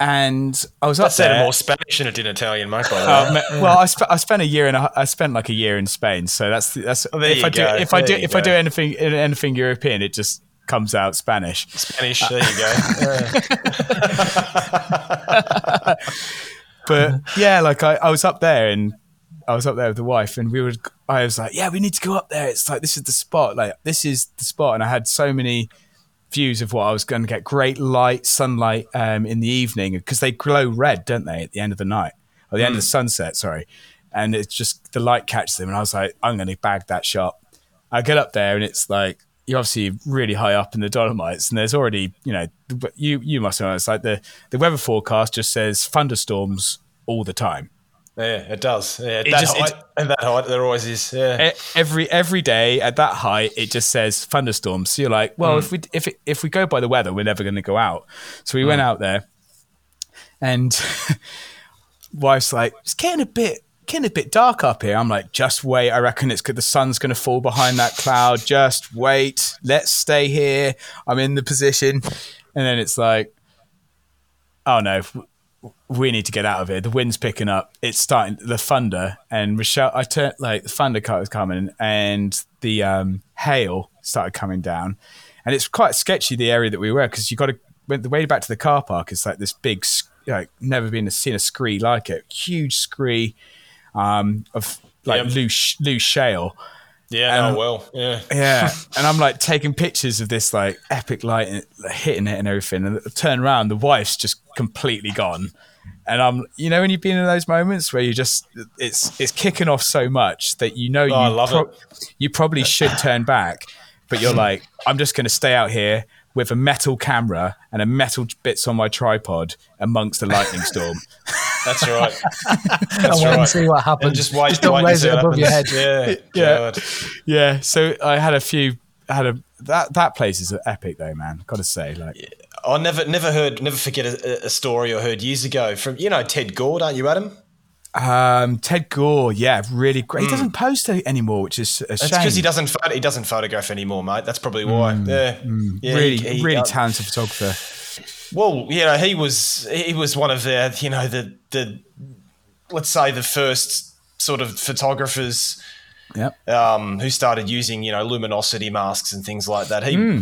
and I was That up sounded there. more Spanish than it did Italian. By the way. Uh, well, I, sp- I spent a year and I spent like a year in Spain, so that's that's Oh, there if I do go, if I do there if I do go. anything anything European, it just comes out Spanish. Spanish. There you go. [LAUGHS] But yeah, like I, I was up there and I was up there with the wife, and we would. I was like, yeah, we need to go up there. It's like this is the spot. Like this is the spot, and I had so many views of what I was going to get. Great light, sunlight um, in the evening because they glow red, don't they? At the end of the night or the end of the sunset. Sorry, and it's just the light catches them, and I was like, I'm going to bag that shot. I get up there, and it's like you're obviously really high up in the Dolomites, and there's already, you know, you you must know it's like the the weather forecast just says thunderstorms all the time. yeah, it does. Yeah, It that just- height, and that height, there always is. Yeah. Every every day at that height, it just says thunderstorms. So you're like, well, if mm. we if it, if we go by the weather, we're never going to go out. So we went mm. out there, and [LAUGHS] wife's like, it's getting a bit getting a bit dark up here. I'm like, just wait. I reckon it's good. The sun's going to fall behind that cloud. Just wait. Let's stay here. I'm in the position, and then it's like, oh no. We need to get out of here. The wind's picking up. It's starting the thunder, and Michelle. I turned like the thunder cut was coming, and the um, hail started coming down, and it's quite sketchy the area that we were because you got to the way back to the car park. It's like this big, like never been seen a scree like it. Huge scree um, of like Yep. loose loose shale. Yeah, Um, no, well, yeah. Yeah, [LAUGHS] and I'm like taking pictures of this like epic light and hitting it and everything, and I turn around, the wife's just completely gone, and I'm, you know, when you've been in those moments where you just it's it's kicking off so much that you know you Oh, love it. you probably should turn back, but you're like, I'm just going to stay out here with a metal camera and a metal bits on my tripod amongst the lightning storm. [LAUGHS] That's right. I That's want to see what happens. And just wait, Just don't wait raise it what above your head. Yeah, [LAUGHS] Yeah. God. yeah, so I had a few. I had a that that place is epic though, man. Got to say, like. I never, never heard, never forget a, a story I heard years ago from you know Ted Gore, aren't you, Adam? Um, Ted Gore, yeah, really great. He doesn't post anymore, which is a That's shame. because he doesn't, photo, he doesn't photograph anymore, mate. That's probably why. yeah, yeah. really, he- he, really talented photographer. Well, you know, he was he was one of the you know the the let's say the first sort of photographers Yep. um, who started using you know luminosity masks and things like that. He, Hmm.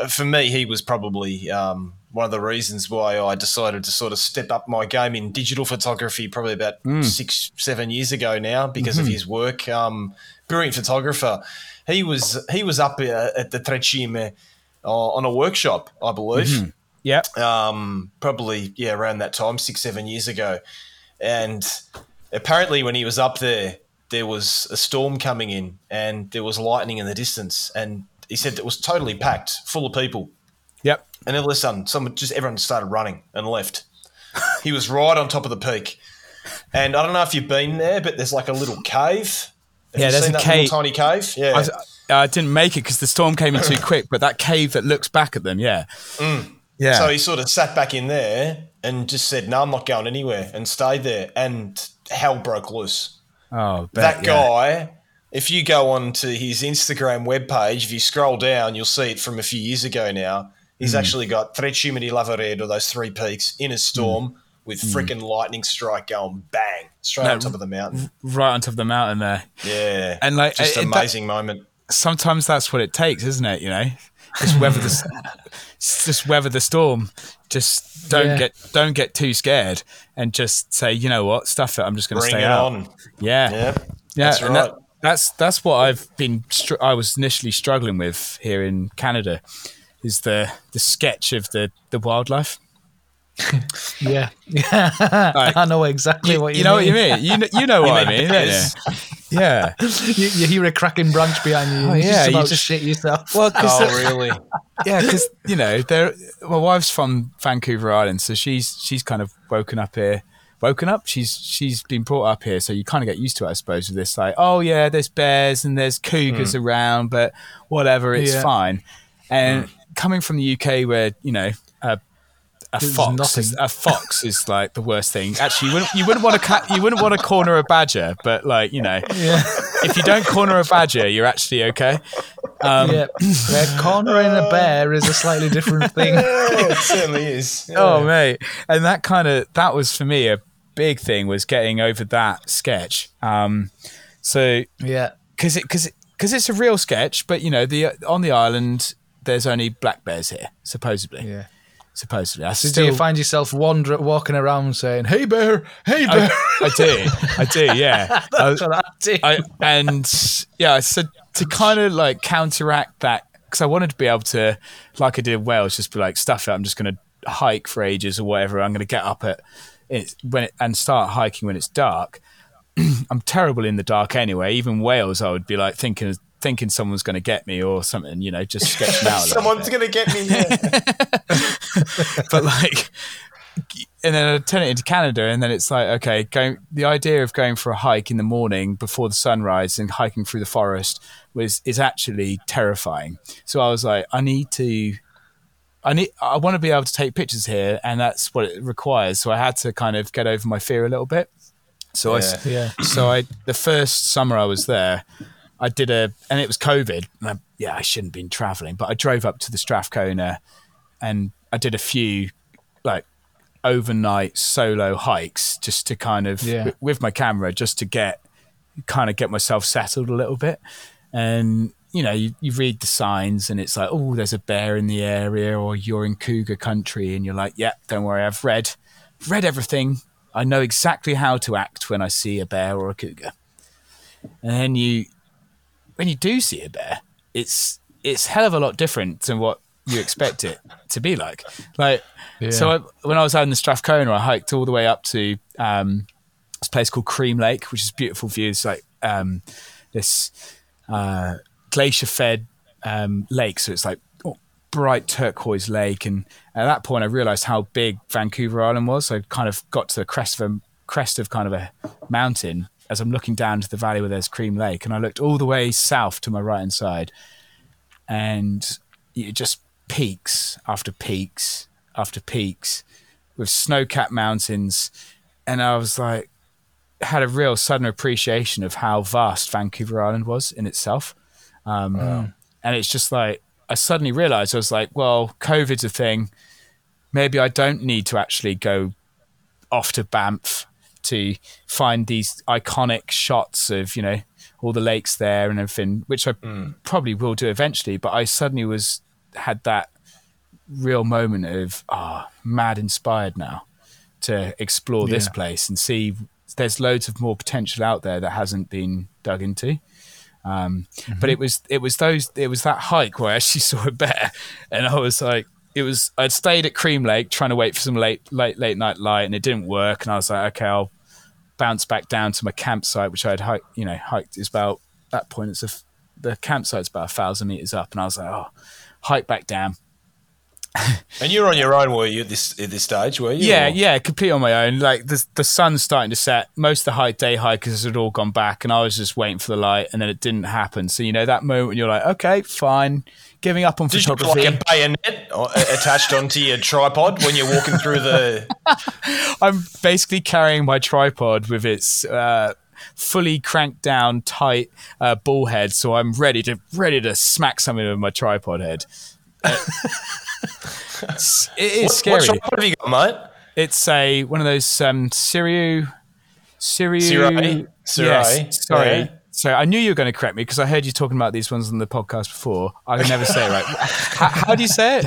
uh, for me, he was probably um, one of the reasons why I decided to sort of step up my game in digital photography. Probably about Hmm. six, seven years ago now, because of his work. Um, brilliant photographer. He was he was up uh, at the Tre Cime uh, on a workshop, I believe Mm-hmm. Yep. um, probably yeah around that time, six seven years ago, and apparently when he was up there, there was a storm coming in and there was lightning in the distance, and he said it was totally packed, full of people, Yep. And all of a sudden, someone just everyone started running and left. he was right on top of the peak, and I don't know if you've been there, but there's like a little cave. Have Yeah, there's a that cave. tiny cave. Yeah, I, I didn't make it because the storm came in too [CLEARS THROAT] quick. But that cave that looks back at them, yeah, mm. yeah. So he sort of sat back in there and just said, "No, I'm not going anywhere," and stayed there. And hell broke loose. oh, that bet, yeah. guy. If you go on to his Instagram webpage, if you scroll down, you'll see it from a few years ago now. He's Hmm. actually got Tre Cime di Lavaredo, those three peaks, in a storm, with freaking lightning strike going bang straight No, on top of the mountain. right on top of the mountain there. Yeah, And, like, just it- an it- that- amazing moment. Sometimes that's what it takes, isn't it? You know, just weather the [LAUGHS] just weather the storm. Just don't Yeah. get don't get too scared, and just say, you know what, stuff it. I'm just going to stay it out. on. Yeah, Yeah, Yeah, that's right. that- that's that's what I've been. Str- I was initially struggling with here in Canada, is the the sketch of the the wildlife. [LAUGHS] Yeah, [LAUGHS] yeah. I know exactly what you, You know mean. what you mean? You know, [LAUGHS] you know what I mean mean. Yeah. You, you hear a cracking branch behind you. Oh, and you're yeah, you about to just- shit yourself. Well, because Oh, really? yeah, because you know, there. My wife's from Vancouver Island, so she's she's kind of woken up here. Woken up. She's she's been brought up here, so you kind of get used to it, I suppose. With this, like, oh yeah, there's bears and there's cougars hmm. around, but whatever, it's Yeah. fine. And coming from the UK, where you know. A, a fox, is, a fox [LAUGHS] is like the worst thing. Actually, you wouldn't, you wouldn't want to ca- you wouldn't want to corner a badger, but like you know, yeah, if you don't corner a badger, you're actually okay. Um, yeah. Cornering a bear is a slightly different [LAUGHS] thing. Yeah, it certainly is. [LAUGHS] Yeah. Oh mate, and that kind of that was for me a big thing was getting over that sketch. Um, so Yeah, because it because because it's a real sketch, but you know the on the island there's only black bears here supposedly. yeah. Supposedly, I So still do you find yourself wander, walking around saying, "Hey bear, hey bear"? I, I do, I do, [LAUGHS] yeah. I, That's what I did. I, and yeah, so to kind of like counteract that, because I wanted to be able to, like I did in Wales, just be like, stuff it. I'm just going to hike for ages or whatever. I'm going to get up at it when it, and start hiking when it's dark. [CLEARS THROAT] I'm terrible in the dark anyway. Even Wales, I would be like thinking thinking someone's going to get me or something. You know, just sketching [LAUGHS] out. Someone's gonna get me. Yeah. [LAUGHS] but like and then I turn it into Canada and then it's like okay going the idea of going for a hike in the morning before the sunrise and hiking through the forest was is actually terrifying so I was like I need to I need I want to be able to take pictures here and that's what it requires so I had to kind of get over my fear a little bit so I, Yeah. so I the first summer I was there I did a and it was COVID and I, yeah I shouldn't have been traveling but I drove up to the Strathcona and I did a few like overnight solo hikes just to kind of Yeah. wi- with my camera just to get kind of get myself settled a little bit. And you know you, you read the signs and it's like oh there's a bear in the area or you're in cougar country and you're like yeah don't worry I've read read everything. I know exactly how to act when I see a bear or a cougar. And then you when you do see a bear it's it's hell of a lot different than what you expect it [LAUGHS] to be like like so I, when I was out in the Strathcona, I hiked all the way up to um, this place called Cream Lake, which is beautiful views, like um, this uh, glacier-fed um, lake. So it's like oh, bright turquoise lake, and at that point, I realised how big Vancouver Island was. So I kind of got to the crest of a crest of kind of a mountain as I'm looking down to the valley where there's Cream Lake, and I looked all the way south to my right hand side, and it just peaks after peaks after peaks with snow-capped mountains. And i was like had a real sudden appreciation of how vast vancouver island was in itself. Um, and it's just like i suddenly realized i was like well covid's a thing. Maybe i don't need to actually go off to banff to find these iconic shots of you know all the lakes there and everything which i probably will do eventually but i suddenly was had that real moment of ah mad inspired now to explore this place and see there's loads of more potential out there that hasn't been dug into. Um, but it was it was those it was that hike where I actually [LAUGHS] saw a bear and I was like it was I'd stayed at Cream Lake trying to wait for some late late late night light and it didn't work and I was like okay I'll bounce back down to my campsite which I had hiked you know hiked is about that point it's a the campsite's about a thousand meters up and I was like oh hike back down [LAUGHS] and you're on your own, were you at this at this stage? Were you? Yeah, Or- yeah, completely on my own. Like the the sun's starting to set. Most of the high day hikers had all gone back, and I was just waiting for the light, and then it didn't happen. So you know that moment when you're like, okay, fine, giving up on Did you have like a bayonet attached onto your tripod when you're walking through the? [LAUGHS] I'm basically carrying my tripod with its uh, fully cranked down, tight uh, ball head, so I'm ready to ready to smack something with my tripod head. Uh, it's- [LAUGHS] it is What, scary. what tripod have you got, mate? It's a one of those um, Siriu, Siriu? Sirui, Yes, sorry. yeah. So I knew you were going to correct me because I heard you talking about these ones on the podcast before. I can never say it right. [LAUGHS] how, how do you say it?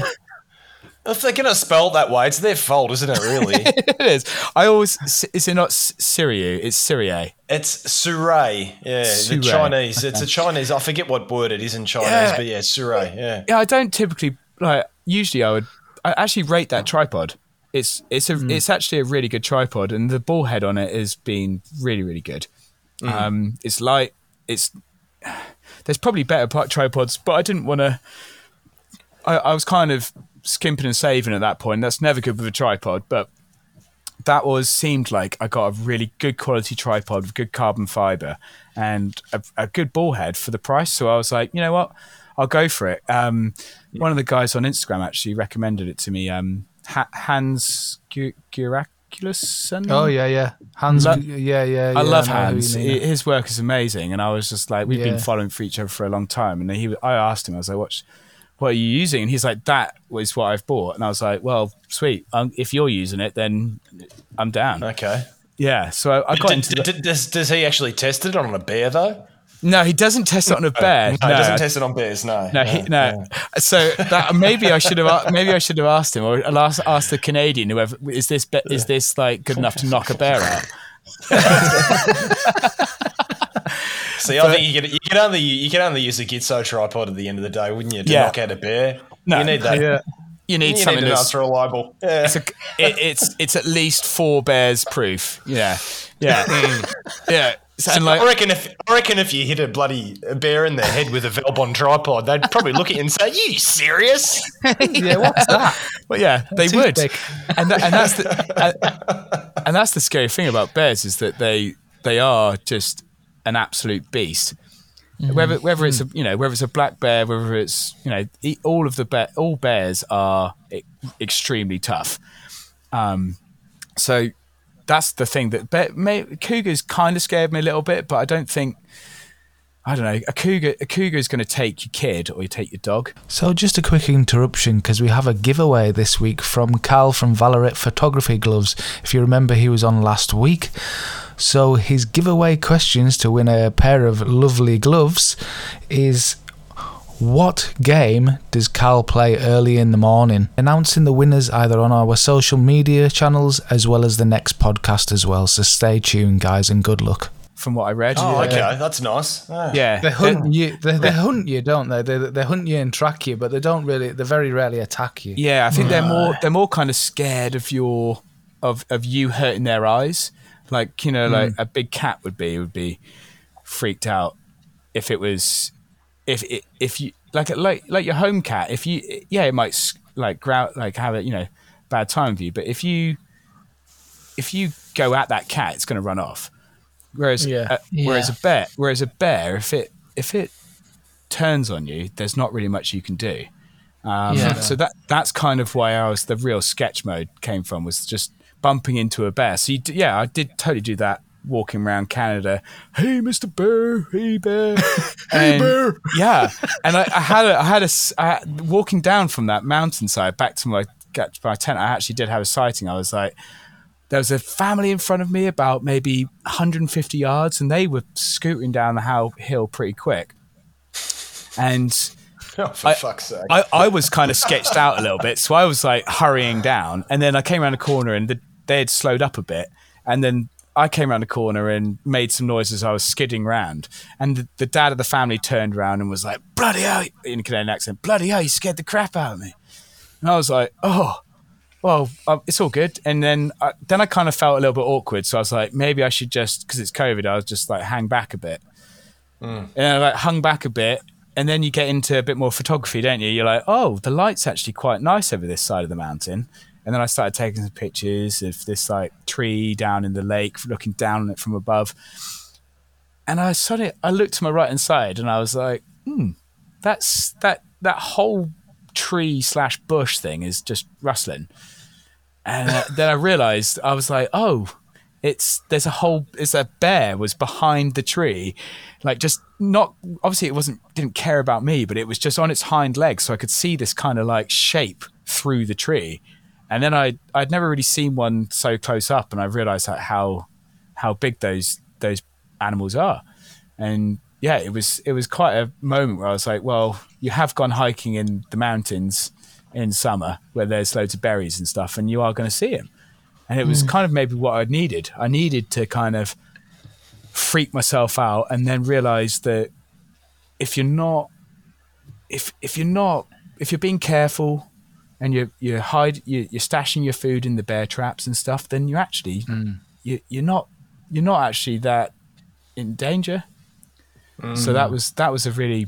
If they're gonna spell it that way, it's their fault, isn't it? Really? [LAUGHS] it is. I always. Is it not Siriu? It's Syria. it's Surrey. Yeah, Surrey. the Chinese. It's a Chinese. I forget what word it is in Chinese, Yeah. but yeah, Surrey. Yeah. Yeah, I don't typically like. Usually, I would. I actually rate that tripod. It's it's a it's actually a really good tripod, and the ball head on it has been really really good. Um, it's light. It's there's probably better tripods, but I didn't want to. I, I was kind of skimping and saving at that point. That's never good with a tripod, but that was seemed like I got a really good quality tripod with good carbon fiber and a, a good ball head for the price. So I was like, you know what, I'll go for it. Um, one of the guys on Instagram actually recommended it to me. Um, ha- Hans Gu- Guraculos. Oh yeah, yeah. Hans. Lo- yeah, yeah. I love know who you Hans. mean. His work is amazing, and I was just like, we've Yeah. been following for each other for a long time. And he, I asked him, I was like, what, what are you using? And he's like, that was what I've bought. And I was like, well, sweet. Um, if you're using it, then I'm down. Okay. Yeah. So I, I got D- into. d- the- d- does, does he actually test it on a bear though? No, he doesn't test it on a bear. No, he doesn't test it on bears. No. No, he, no. So that maybe I should have maybe I should have asked him or I'll ask, ask the Canadian whoever is this be- is this like good enough to knock a bear out? [LAUGHS] See, I think you could you could only you could only use a Gitzo tripod at the end of the day, wouldn't you? To Yeah. knock out a bear. No. you need that. Yeah. You need You something need that's that's reliable. Yeah. it's, a, it, it's it's at least four bears proof. Yeah, yeah, [LAUGHS] yeah. So, and I reckon if I reckon if you hit a bloody bear in the head with a Velbon tripod, they'd probably look at you and say, "You serious?" [LAUGHS] yeah, what's that? well, yeah, they would, Toothpick. and and that's the and, and that's the scary thing about bears is that they they are just an absolute beast. Whether whether it's a you know whether it's a black bear, whether it's you know all of the bear, all bears are extremely tough. Um, so that's the thing that bear, may, cougars kind of scared me a little bit, but I don't think I don't know a cougar a cougar is going to take your kid or you take your dog. So, just a quick interruption because we have a giveaway this week from Carl from Vallerret Photography Gloves. If you remember, he was on last week. So, his giveaway questions to win a pair of lovely gloves is what game does Carl play early in the morning? Announcing the winners either on our social media channels as well as the next podcast as well. So, stay tuned, guys, and good luck. From what I read, Oh, okay, that's nice. Ah. yeah, They hunt you. They, they hunt you, don't they? They they hunt you and track you, but they don't really. They very rarely attack you. Yeah, I think they're more they're more kind of scared of your of of you hurting their eyes. Like you know, like a big cat would be would be freaked out if it was if if you like like like your home cat. If you yeah, it might like growl like have a you know bad time with you, but if you if you go at that cat, it's going to run off. Whereas Yeah. uh, whereas a bear whereas a bear if it if it turns on you, there's not really much you can do. Um, Yeah. So that that's kind of why I was the real sketch mode came from was just bumping into a bear. So you, d- yeah, I did totally do that walking around Canada. Hey, Mister Bear. Hey, bear. [LAUGHS] hey, bear. Yeah, and I, I had a, I had a I walking down from that mountainside back to my get my tent. I actually did have a sighting. I was like. There was a family in front of me about maybe 150 yards, and they were scooting down the how- hill pretty quick. And [LAUGHS] Oh, sake. I, I was kind of sketched out a little bit, so I was like hurrying down, and then I came around the corner and the, they had slowed up a bit, and then I came around the corner and made some noise as I was skidding round, and the, the dad of the family turned around and was like, "Bloody hell!" in a Canadian accent, "Bloody hell! You scared the crap out of me," and I was like, "Oh." Well, uh, it's all good, and then I, then I kind of felt a little bit awkward, so I was like, maybe I should just because it's COVID, I was just like hang back a bit, and I like hung back a bit, and then you get into a bit more photography, don't you? You're like, oh, the light's actually quite nice over this side of the mountain. And then I started taking some pictures of this like tree down in the lake, looking down on it from above. And I suddenly I looked to my right hand side, and I was like, hmm, that's that that whole tree slash bush thing is just rustling. And uh, then I realized I was like, oh, it's there's a whole it's a bear was behind the tree, like just not obviously it wasn't didn't care about me, but it was just on its hind legs, so I could see this kind of like shape through the tree. And then I I'd never really seen one so close up, and I realised like, how how big those those animals are. And yeah, it was it was quite a moment where I was like, well, you have gone hiking in the mountains in summer where there's loads of berries and stuff, and you are going to see them. And it was hmm. kind of maybe what I needed. I needed to kind of freak myself out and then realize that if you're not if if you're not if you're being careful and you you hide you, you're stashing your food in the bear traps and stuff, then you actually mm. you, you're not you're not actually that in danger. So mm. that was that was a really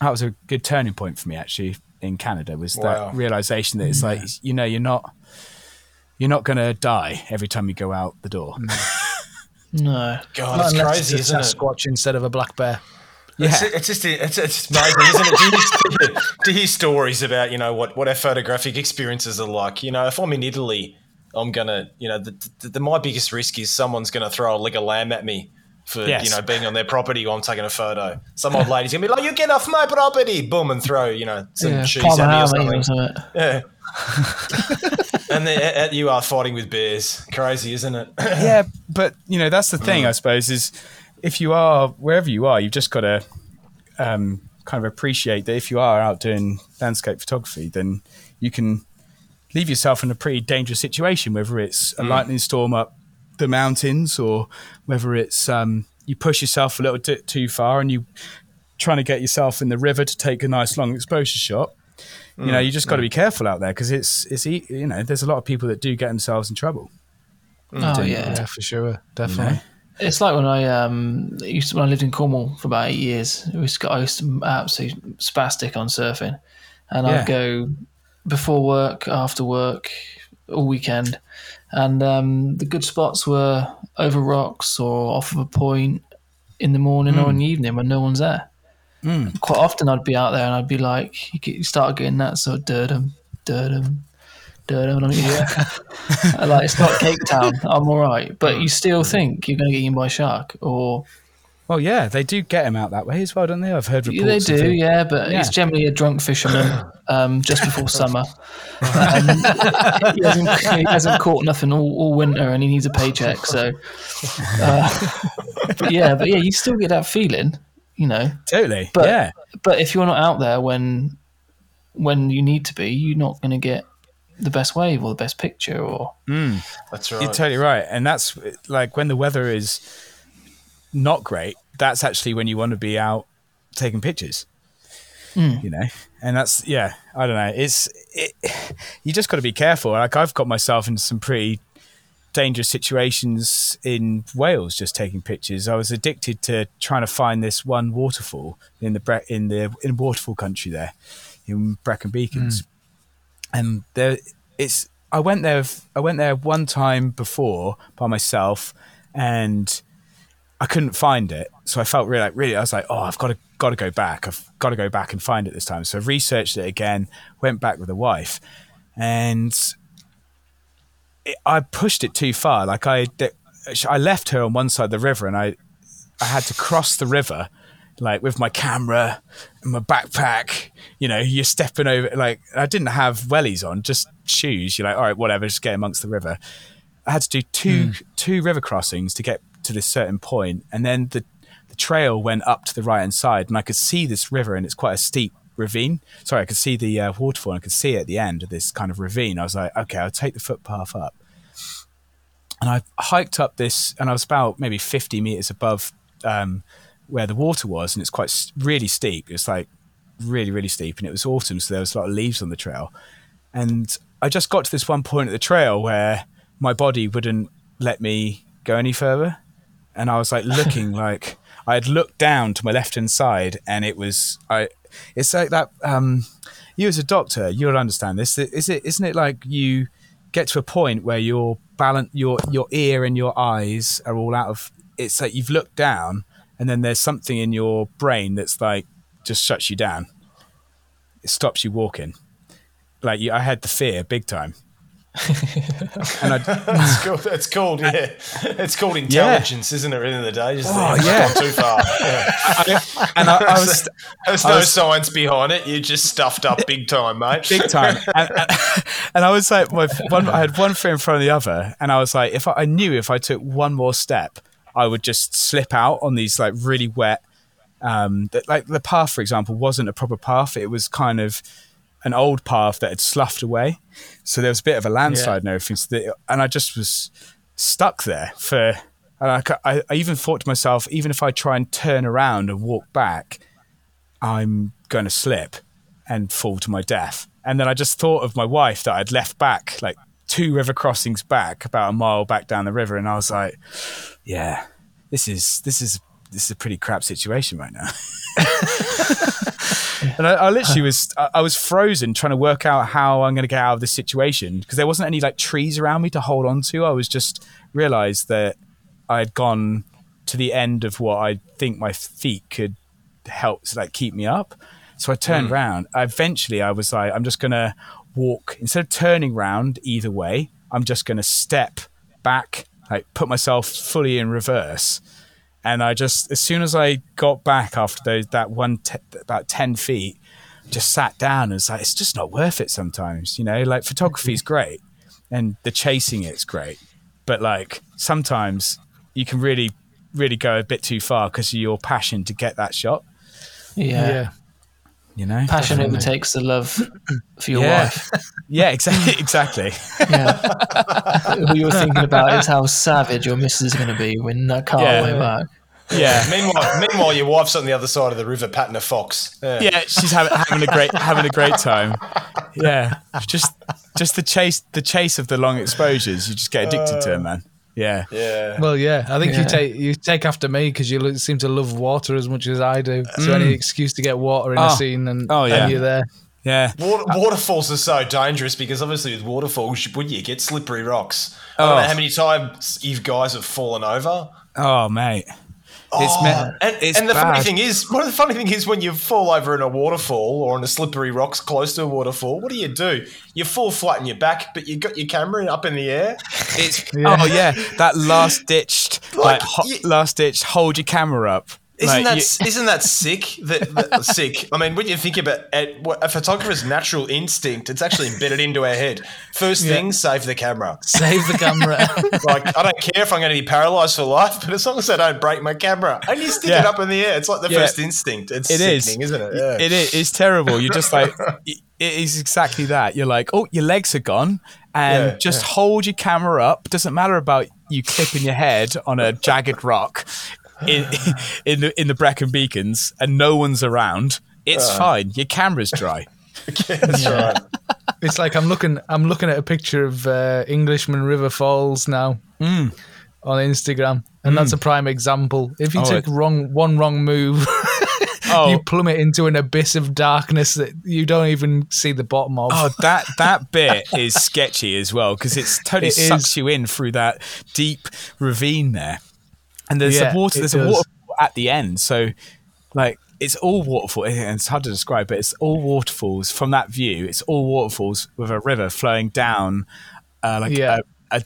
that was a good turning point for me actually in Canada was Wow. that realization that it's mm. like you know you're not you're not going to die every time you go out the door. [LAUGHS] No. God, Not it's crazy, it's a isn't it? Sasquatch instead of a black bear. It's, it's just it's, it's amazing, isn't it? To hear, to hear stories about you know what what our photographic experiences are like. You know, if I'm in Italy, I'm gonna you know the, the, the my biggest risk is someone's gonna throw a leg of lamb at me for Yes. you know being on their property while I'm taking a photo. Some old lady's gonna be like, "You get off my property!" Boom, and throw you know some Yeah, cheese at me or something. or something. Yeah. [LAUGHS] and then uh, you are fighting with bears. Crazy, isn't it? yeah, but you know that's the thing, I suppose, is if you are wherever you are, you've just got to um, kind of appreciate that if you are out doing landscape photography, then you can leave yourself in a pretty dangerous situation, whether it's a lightning storm up the mountains or whether it's um, you push yourself a little bit too far and you trying to get yourself in the river to take a nice long exposure shot. You know, you just got to be careful out there because it's it's e- you know there's a lot of people that do get themselves in trouble. Oh yeah. Yeah, for sure, definitely. It's like when I um used to, when I lived in Cornwall for about eight years. It was I used to absolutely spastic on surfing, and Yeah. I'd go before work, after work, all weekend, and um, the good spots were over rocks or off of a point in the morning or in the evening when no one's there. Quite often I'd be out there and I'd be like, you, start getting that sort of. And I'm yeah. [LAUGHS] Like it's not Cape [LAUGHS] Town. I'm all right, but you still think you're going to get eaten by a shark, or Well, yeah, they do get him out that way as well, don't they? I've heard Yeah, reports. they do, yeah. But Yeah. it's generally a drunk fisherman um, just before [LAUGHS] summer. Um, he, hasn't, he hasn't caught nothing all, all winter, and he needs a paycheck. So, uh, but yeah, but yeah, you still get that feeling, you know. Totally. But yeah. but if you're not out there when when you need to be, you're not going to get the best wave or the best picture or hmm. That's right. You're totally right. And that's like when the weather is not great, that's actually when you want to be out taking pictures. Hmm. You know, and that's yeah. I don't know. It's it, you just got to be careful. Like I've got myself in some pretty dangerous situations in Wales just taking pictures. I was addicted to trying to find this one waterfall in the Bre- in the in waterfall country there in Brecon Beacons, hmm. And there it's. I went there. I went there one time before by myself, and I couldn't find it. So I felt really, like, really. I was like, oh, I've got to, got to go back. I've got to go back and find it this time. So I researched it again. Went back with a wife, and it, I pushed it too far. Like I, I left her on one side of the river, and I, I had to cross the river, like with my camera and my backpack. You know, you're stepping over. Like I didn't have wellies on, just shoes. You're like, all right, whatever, just get amongst the river. I had to do two two river crossings to get to this certain point, and then the the trail went up to the right hand side, and I could see this river, and it's quite a steep ravine. Sorry, I could see the uh, waterfall, and I could see it at the end of this kind of ravine. I was like, okay, I'll take the footpath up, and I hiked up this, and I was about maybe fifty meters above um, where the water was, and it's quite really steep. It's like really really steep, and it was autumn, so there was a lot of leaves on the trail. And I just got to this one point of the trail where my body wouldn't let me go any further. And I was like [LAUGHS] looking like I had looked down to my left hand side and it was I it's like that um you as a doctor, you'll understand this. Is it isn't it like you get to a point where your balance your your ear and your eyes are all out of it's like you've looked down and then there's something in your brain that's like just shuts you down. It stops you walking like you, I had the fear big time, [LAUGHS] and I, It's called, it's called yeah. It's called intelligence, isn't it? At the end of the day, just Oh, it's yeah. gone too far. [LAUGHS] Yeah. and I, I was [LAUGHS] There's I no was- science behind it. You just stuffed up big time, mate. big time. And, and, and I was like, my, one, I had one foot in front of the other, and I was like, if I, I knew if I took one more step, I would just slip out on these like really wet. Um, that, like the path, for example, wasn't a proper path. It was kind of an old path that had sloughed away, so there was a bit of a landslide and everything. So that, and I just was stuck there for. And I, I, I even thought to myself, even if I try and turn around and walk back, I'm going to slip and fall to my death. And then I just thought of my wife that I'd left back, like two river crossings back, about a mile back down the river, and I was like, "Yeah, this is this is this is a pretty crap situation right now." [LAUGHS] and I, I literally was I, I was frozen trying to work out how I'm going to get out of this situation because there wasn't any like trees around me to hold on to. I was just realized that I'd gone to the end of what I think my feet could help like keep me up. So I turned mm. round. I, eventually, I was like, I'm just gonna walk instead of turning round either way. I'm just gonna step back, like put myself fully in reverse. And I just, as soon as I got back after those that one te- about ten feet, just sat down and was like, it's just not worth it. Sometimes, you know, like photography is great, and the chasing it's great, but like sometimes you can really, really go a bit too far because of your passion to get that shot. Yeah. yeah. You know, Passion Definitely. overtakes the love for your Yeah. wife. [LAUGHS] Yeah, exactly. [LAUGHS] Exactly. Yeah. What you were thinking about is how savage your missus is going to be when that car Yeah. way back. Yeah. [LAUGHS] meanwhile, meanwhile, your wife's on the other side of the river patting a fox. Yeah. Yeah, she's having, having a great having a great time. Yeah, just just the chase the chase of the long exposures. You just get addicted to it, uh, man. Yeah, Yeah. Well, yeah, I think Yeah. you take you take after me because you lo- seem to love water as much as I do. So mm. any excuse to get water in ah. Oh. a scene, and, Oh, yeah. and you're there. yeah. Water, waterfalls are so dangerous because obviously with waterfalls, you, would you get slippery rocks? I don't Oh. know how many times you guys have fallen over. Oh, mate, it's Oh, me- and, it's and the funny thing is, one of the funny thing is when you fall over in a waterfall or on a slippery rocks close to a waterfall, what do you do? You fall flat on your back, but you got your camera up in the air. It's [LAUGHS] Yeah. oh yeah, that last ditched like, Like, ho- you- last ditch. Hold your camera up. Isn't that you- not that sick? That, that [LAUGHS] sick. I mean, when you think about it, a photographer's natural instinct, it's actually embedded into our head. First thing, save the camera. Save the camera. [LAUGHS] Like, I don't care if I'm going to be paralyzed for life, but as long as I don't break my camera, and you stick it Yeah. up in the air, it's like the Yeah. first instinct. It's It is. sickening, isn't it? Yeah. It is. It's terrible. You're just like, [LAUGHS] it is exactly that. You're like, oh, your legs are gone, and Yeah, just hold your camera up. Doesn't matter about you clipping your head on a jagged rock in [LAUGHS] in the in the Brecon Beacons, and no one's around. It's uh. fine. Your camera's dry. [LAUGHS] That's right. it's like I'm looking. I'm looking at a picture of uh, Englishman River Falls now mm. on Instagram, and that's mm. a prime example. If you Oh, take it- wrong one wrong move, [LAUGHS] Oh. you plummet into an abyss of darkness that you don't even see the bottom of. Oh, that that bit is sketchy as well because it's totally It sucks is. you in through that deep ravine there, and there's Yeah, a water. it There's a waterfall at the end, so like it's all waterfall. and It's hard to describe, but it's all waterfalls from that view. It's all waterfalls with a river flowing down, uh, like Yeah. a, a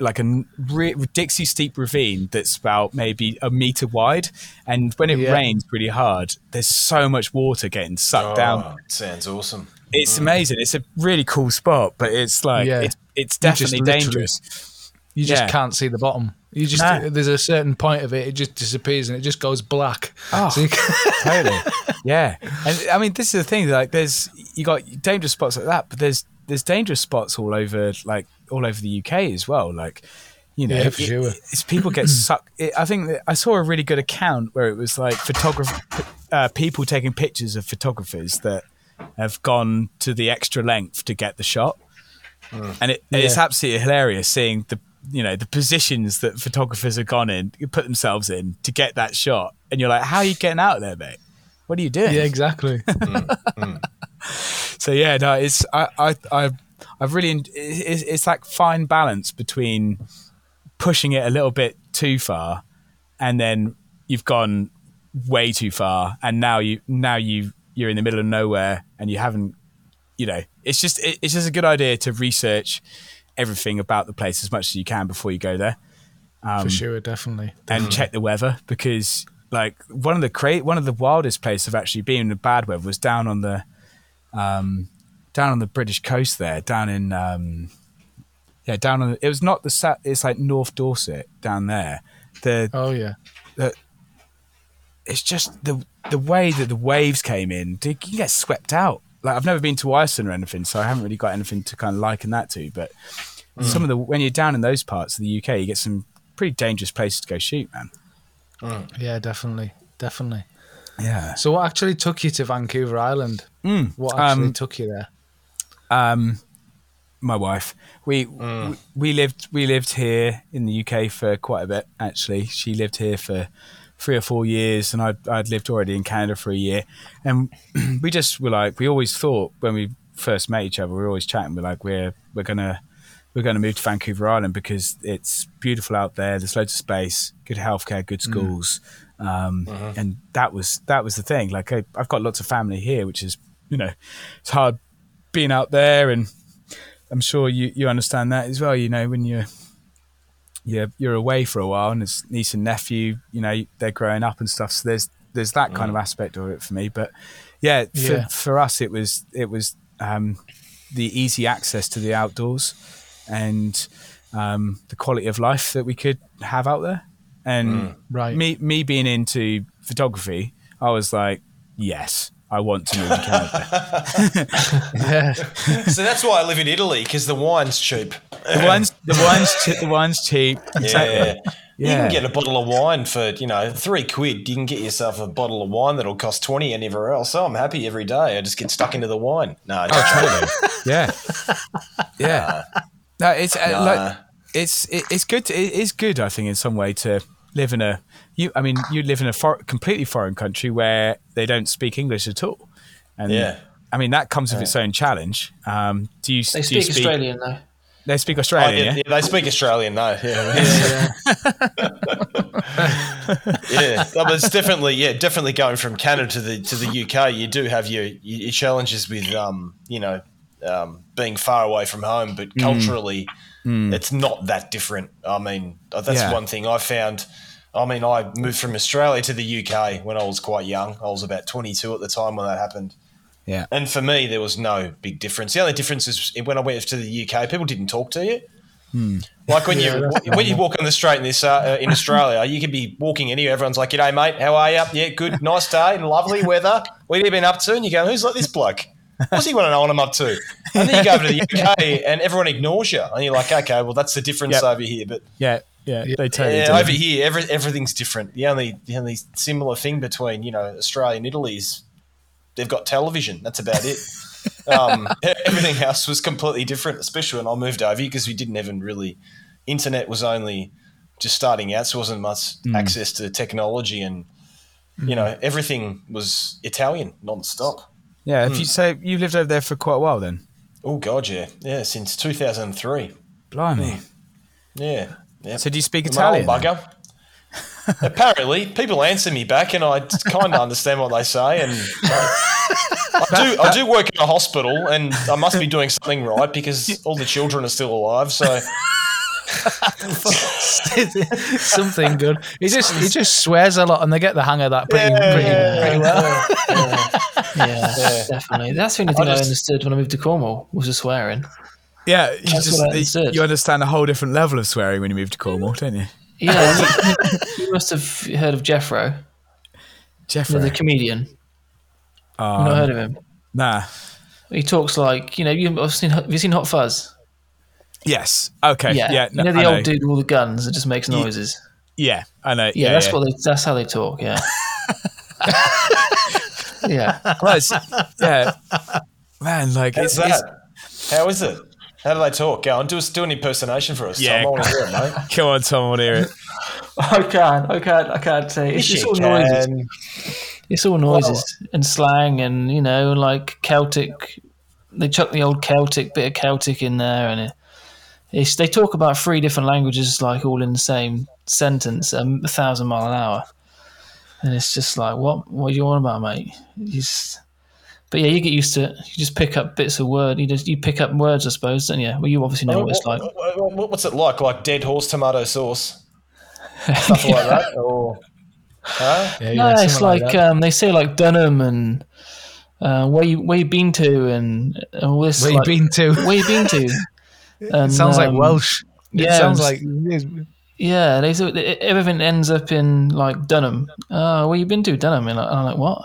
like a re- Dixie steep ravine that's about maybe a meter wide, and when it Yeah. rains really hard, there's so much water getting sucked down Oh, sounds awesome. it's amazing. It's a really cool spot, but it's like Yeah. it's, it's You just definitely literally- dangerous. You just Yeah. can't see the bottom. You just No. there's a certain point of it, it just disappears and it just goes black. Oh. So can- [LAUGHS] Totally, yeah. And I mean, this is the thing. Like, there's you got dangerous spots like that, but there's there's dangerous spots all over, like all over the UK as well. Like, you know, Yeah, for it- sure. it's people get [CLEARS THROAT] sucked. It, I think that I saw a really good account where it was like photographer, uh, people taking pictures of photographers that have gone to the extra length to get the shot, and it, it's absolutely hilarious seeing the you know the positions that photographers have gone in, put themselves in to get that shot, and you're like, how are you getting out of there, mate? What are you doing? yeah, exactly. [LAUGHS] Mm, mm. So yeah, no, it's I I I I've really it's, it's like fine balance between pushing it a little bit too far, and then you've gone way too far, and now you now you you're in the middle of nowhere and you haven't you know, it's just it, it's just a good idea to research everything about the place as much as you can before you go there For sure, definitely. and check the weather because like one of the cra- one of the wildest places I've actually been in the bad weather was down on the um down on the British coast there down in um yeah down on the, it was not the sat it's like North Dorset down there the Oh yeah. That. It's just the the way that the waves came in you get swept out like I've never been to Iceland or anything so I haven't really got anything to kind of liken that to but some of the when you're down in those parts of the UK you get some pretty dangerous places to go shoot man Yeah, definitely. Definitely. yeah So what actually took you to Vancouver Island? Mm, What actually um, took you there? um, my wife. We, we we lived we lived here in the UK for quite a bit. Actually, she lived here for three or four years, and I'd I'd lived already in Canada for a year. And [CLEARS THROAT] we just were like, we always thought when we first met each other, we were always chatting. We're like, we're we're gonna we're gonna move to Vancouver Island because it's beautiful out there. There's loads of space, good healthcare, good schools, um, and that was that was the thing. Like I, I've got lots of family here, which is you know, it's hard being out there and I'm sure you, you understand that as well. You know, when you're you're you're away for a while and it's niece and nephew, you know, they're growing up and stuff. So there's there's that kind of aspect of it for me. But yeah, for, Yeah. for us it was it was um, the easy access to the outdoors and um, the quality of life that we could have out there. And Right. me me being into photography, I was like, yes, I want to move to Canada. [LAUGHS] Yeah. So that's why I live in Italy because the wine's cheap. the wine's the ones che- the wine's cheap. Yeah. You can get a bottle of wine for, you know, three quid. You can get yourself a bottle of wine that'll cost 20 anywhere else. So I'm happy every day. I just get stuck into the wine. No, just yeah, yeah. [LAUGHS] No, it's uh, Nah. like it's it, it's good. To, it is good, I think, in some way to live in a you. I mean, you live in a for, completely foreign country where they don't speak English at all, and Yeah. I mean that comes with its own challenge. Um, do you They do you speak Australian though. They speak Oh, Australian, yeah, yeah. yeah, they speak Australian, no. [LAUGHS] Yeah, yeah. No, but it's definitely, yeah, definitely going from Canada to the to the UK. You do have your your challenges with, um, you know, um, being far away from home, but culturally, it's not that different. I mean, uh, that's Yeah. one thing I found. I mean, I moved from Australia to the UK when I was quite young. I was about 22 at the time when that happened. Yeah. And for me, there was no big difference. The only difference is when I went to the UK, people didn't talk to you. Like when you [LAUGHS] when you walk on the street in this uh, uh, in Australia, you could be walking anywhere. Everyone's like, "G'day, mate. How are you? Yeah, good. Nice day. and Lovely weather. What have you been up to?" And you go, "Who's like this bloke? What's he want to know what I'm up to?" And then you go over to the UK, and everyone ignores you, and you're like, "Okay, well, that's the difference Yep. over here." But yeah, yeah, They totally yeah, do. over here, every, everything's different. The only the only similar thing between you know Australia and Italy is they've got television. That's about it. [LAUGHS] um, everything else was completely different, especially when I moved over here because we didn't even really. Internet was only just starting out, so there wasn't much mm. access to technology, and you know mm. everything was Italian non-stop. yeah. If hmm. you say you've lived over there for quite a while, then Oh god, yeah, yeah, since two thousand and three. blimey. Hmm. Yeah, yeah. So do you speak I'm Italian? old bugger. [LAUGHS] Apparently, people answer me back, and I kind of understand what they say. And I, I do, I do work in a hospital, and I must be doing something right because all the children are still alive. So [LAUGHS] Something good. He just he just swears a lot, and they get the hang of that pretty Yeah, pretty, yeah. pretty well. [LAUGHS] Yeah, definitely. That's the only thing I, just- understood when I moved to Cornwall was the swearing. Yeah, you That's just you, understand a whole different level of swearing when you move to Cornwall, don't you? Yeah, you, [LAUGHS] you must have heard of Jethro, you know, Jeffrey. the comedian. Um, You've not heard of him. Nah. He talks like you know. You've seen. Have you seen Hot Fuzz? Yes. Okay. Yeah, Yeah. you know the I old dude with all the guns that just makes noises. Yeah, I know. Yeah, Yeah, that's yeah. what they. That's how they talk. Yeah. [LAUGHS] yeah. Well, it's- yeah. Man, like how's it's, it's that? How is it? How do they talk? Go on, do us do an impersonation for us. Yeah. Tom. I want to hear it, mate. [LAUGHS] come on, Tom, I want to hear it. [LAUGHS] I can't. I can't. I can't say. It's just all noises. It's all noises and slang and you know like Celtic. They chuck the old Celtic bit of Celtic in there, and it, it's, they talk about three different languages like all in the same sentence, um, a thousand mile an hour, and it's just like what? What do you want about, mate? You just, but yeah, you get used to it. You just pick up bits of word. You just you pick up words, I suppose, don't you? Well, you obviously know what it's like. What- what- What's it like? Like dead horse tomato sauce, [LAUGHS] stuff like that, or huh? Yeah, No, yeah, it's something like, um, they say like Dunham and uh, where you where you been to and all this. where like, you been to. Where you been to? [LAUGHS] And, It sounds like um, Welsh. It yeah, sounds like Yeah, they everything ends up in like Dunham. Oh, where you been to Dunham? And I'm like, what?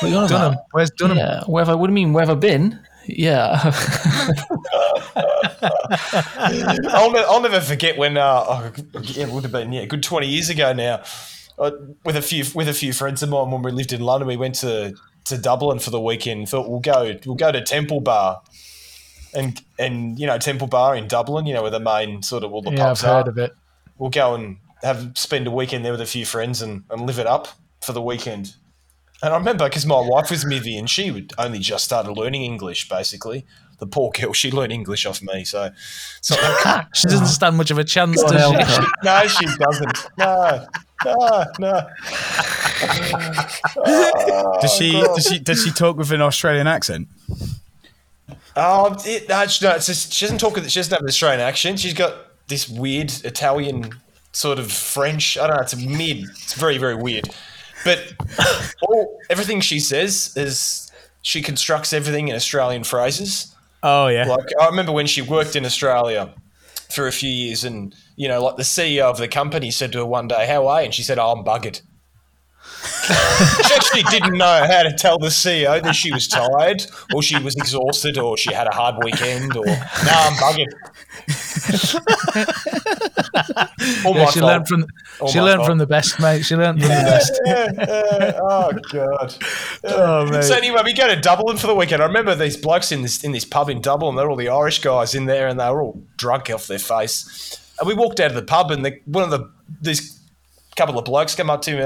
What you on about? Where's Dunham? Yeah, where have I? What do you mean? Where have I been? Yeah, [LAUGHS] I'll, ne- I'll never forget when uh, oh, yeah, it would have been yeah, a good twenty years ago now. Uh, with a few with a few friends of mine when we lived in London, we went to, to Dublin for the weekend. Thought we'll go we'll go to Temple Bar, and and you know Temple Bar in Dublin, you know where the main sort of all the Yeah, I've pubs are. heard of it. We'll go and have spend a weekend there with a few friends and, and live it up for the weekend. And I remember because my wife was Mivy and she would only just started learning English. Basically, the poor girl she learned English off me. So, so [LAUGHS] She doesn't [LAUGHS] stand much of a chance, God does help she? no, she doesn't. No, no, no. [LAUGHS] Does she? Oh, does she? Does she talk with an Australian accent? Oh, it, no, she, no, it's just, she doesn't talk. She doesn't have an Australian accent. She's got this weird Italian sort of French. I don't know. It's a mid. It's very, very weird. But all everything she says is she constructs everything in Australian phrases. Oh yeah. Like I remember when she worked in Australia for a few years, and you know, like the CEO of the company said to her one day, "How are you?" And she said, "Oh, I'm buggered." She actually didn't know how to tell the CEO that she was tired, or she was exhausted, or she had a hard weekend, or no, I'm. [LAUGHS] All Yeah, she fault. learned from All she learned fault. from the best, mate. She learned from the best. Yeah, yeah. Oh god. [LAUGHS] Oh, mate. So anyway, we go to Dublin for the weekend. I remember these blokes in this in this pub in Dublin. They're all the Irish guys in there, and they were all drunk off their face. And we walked out of the pub, and the, one of the these couple of blokes come up to me.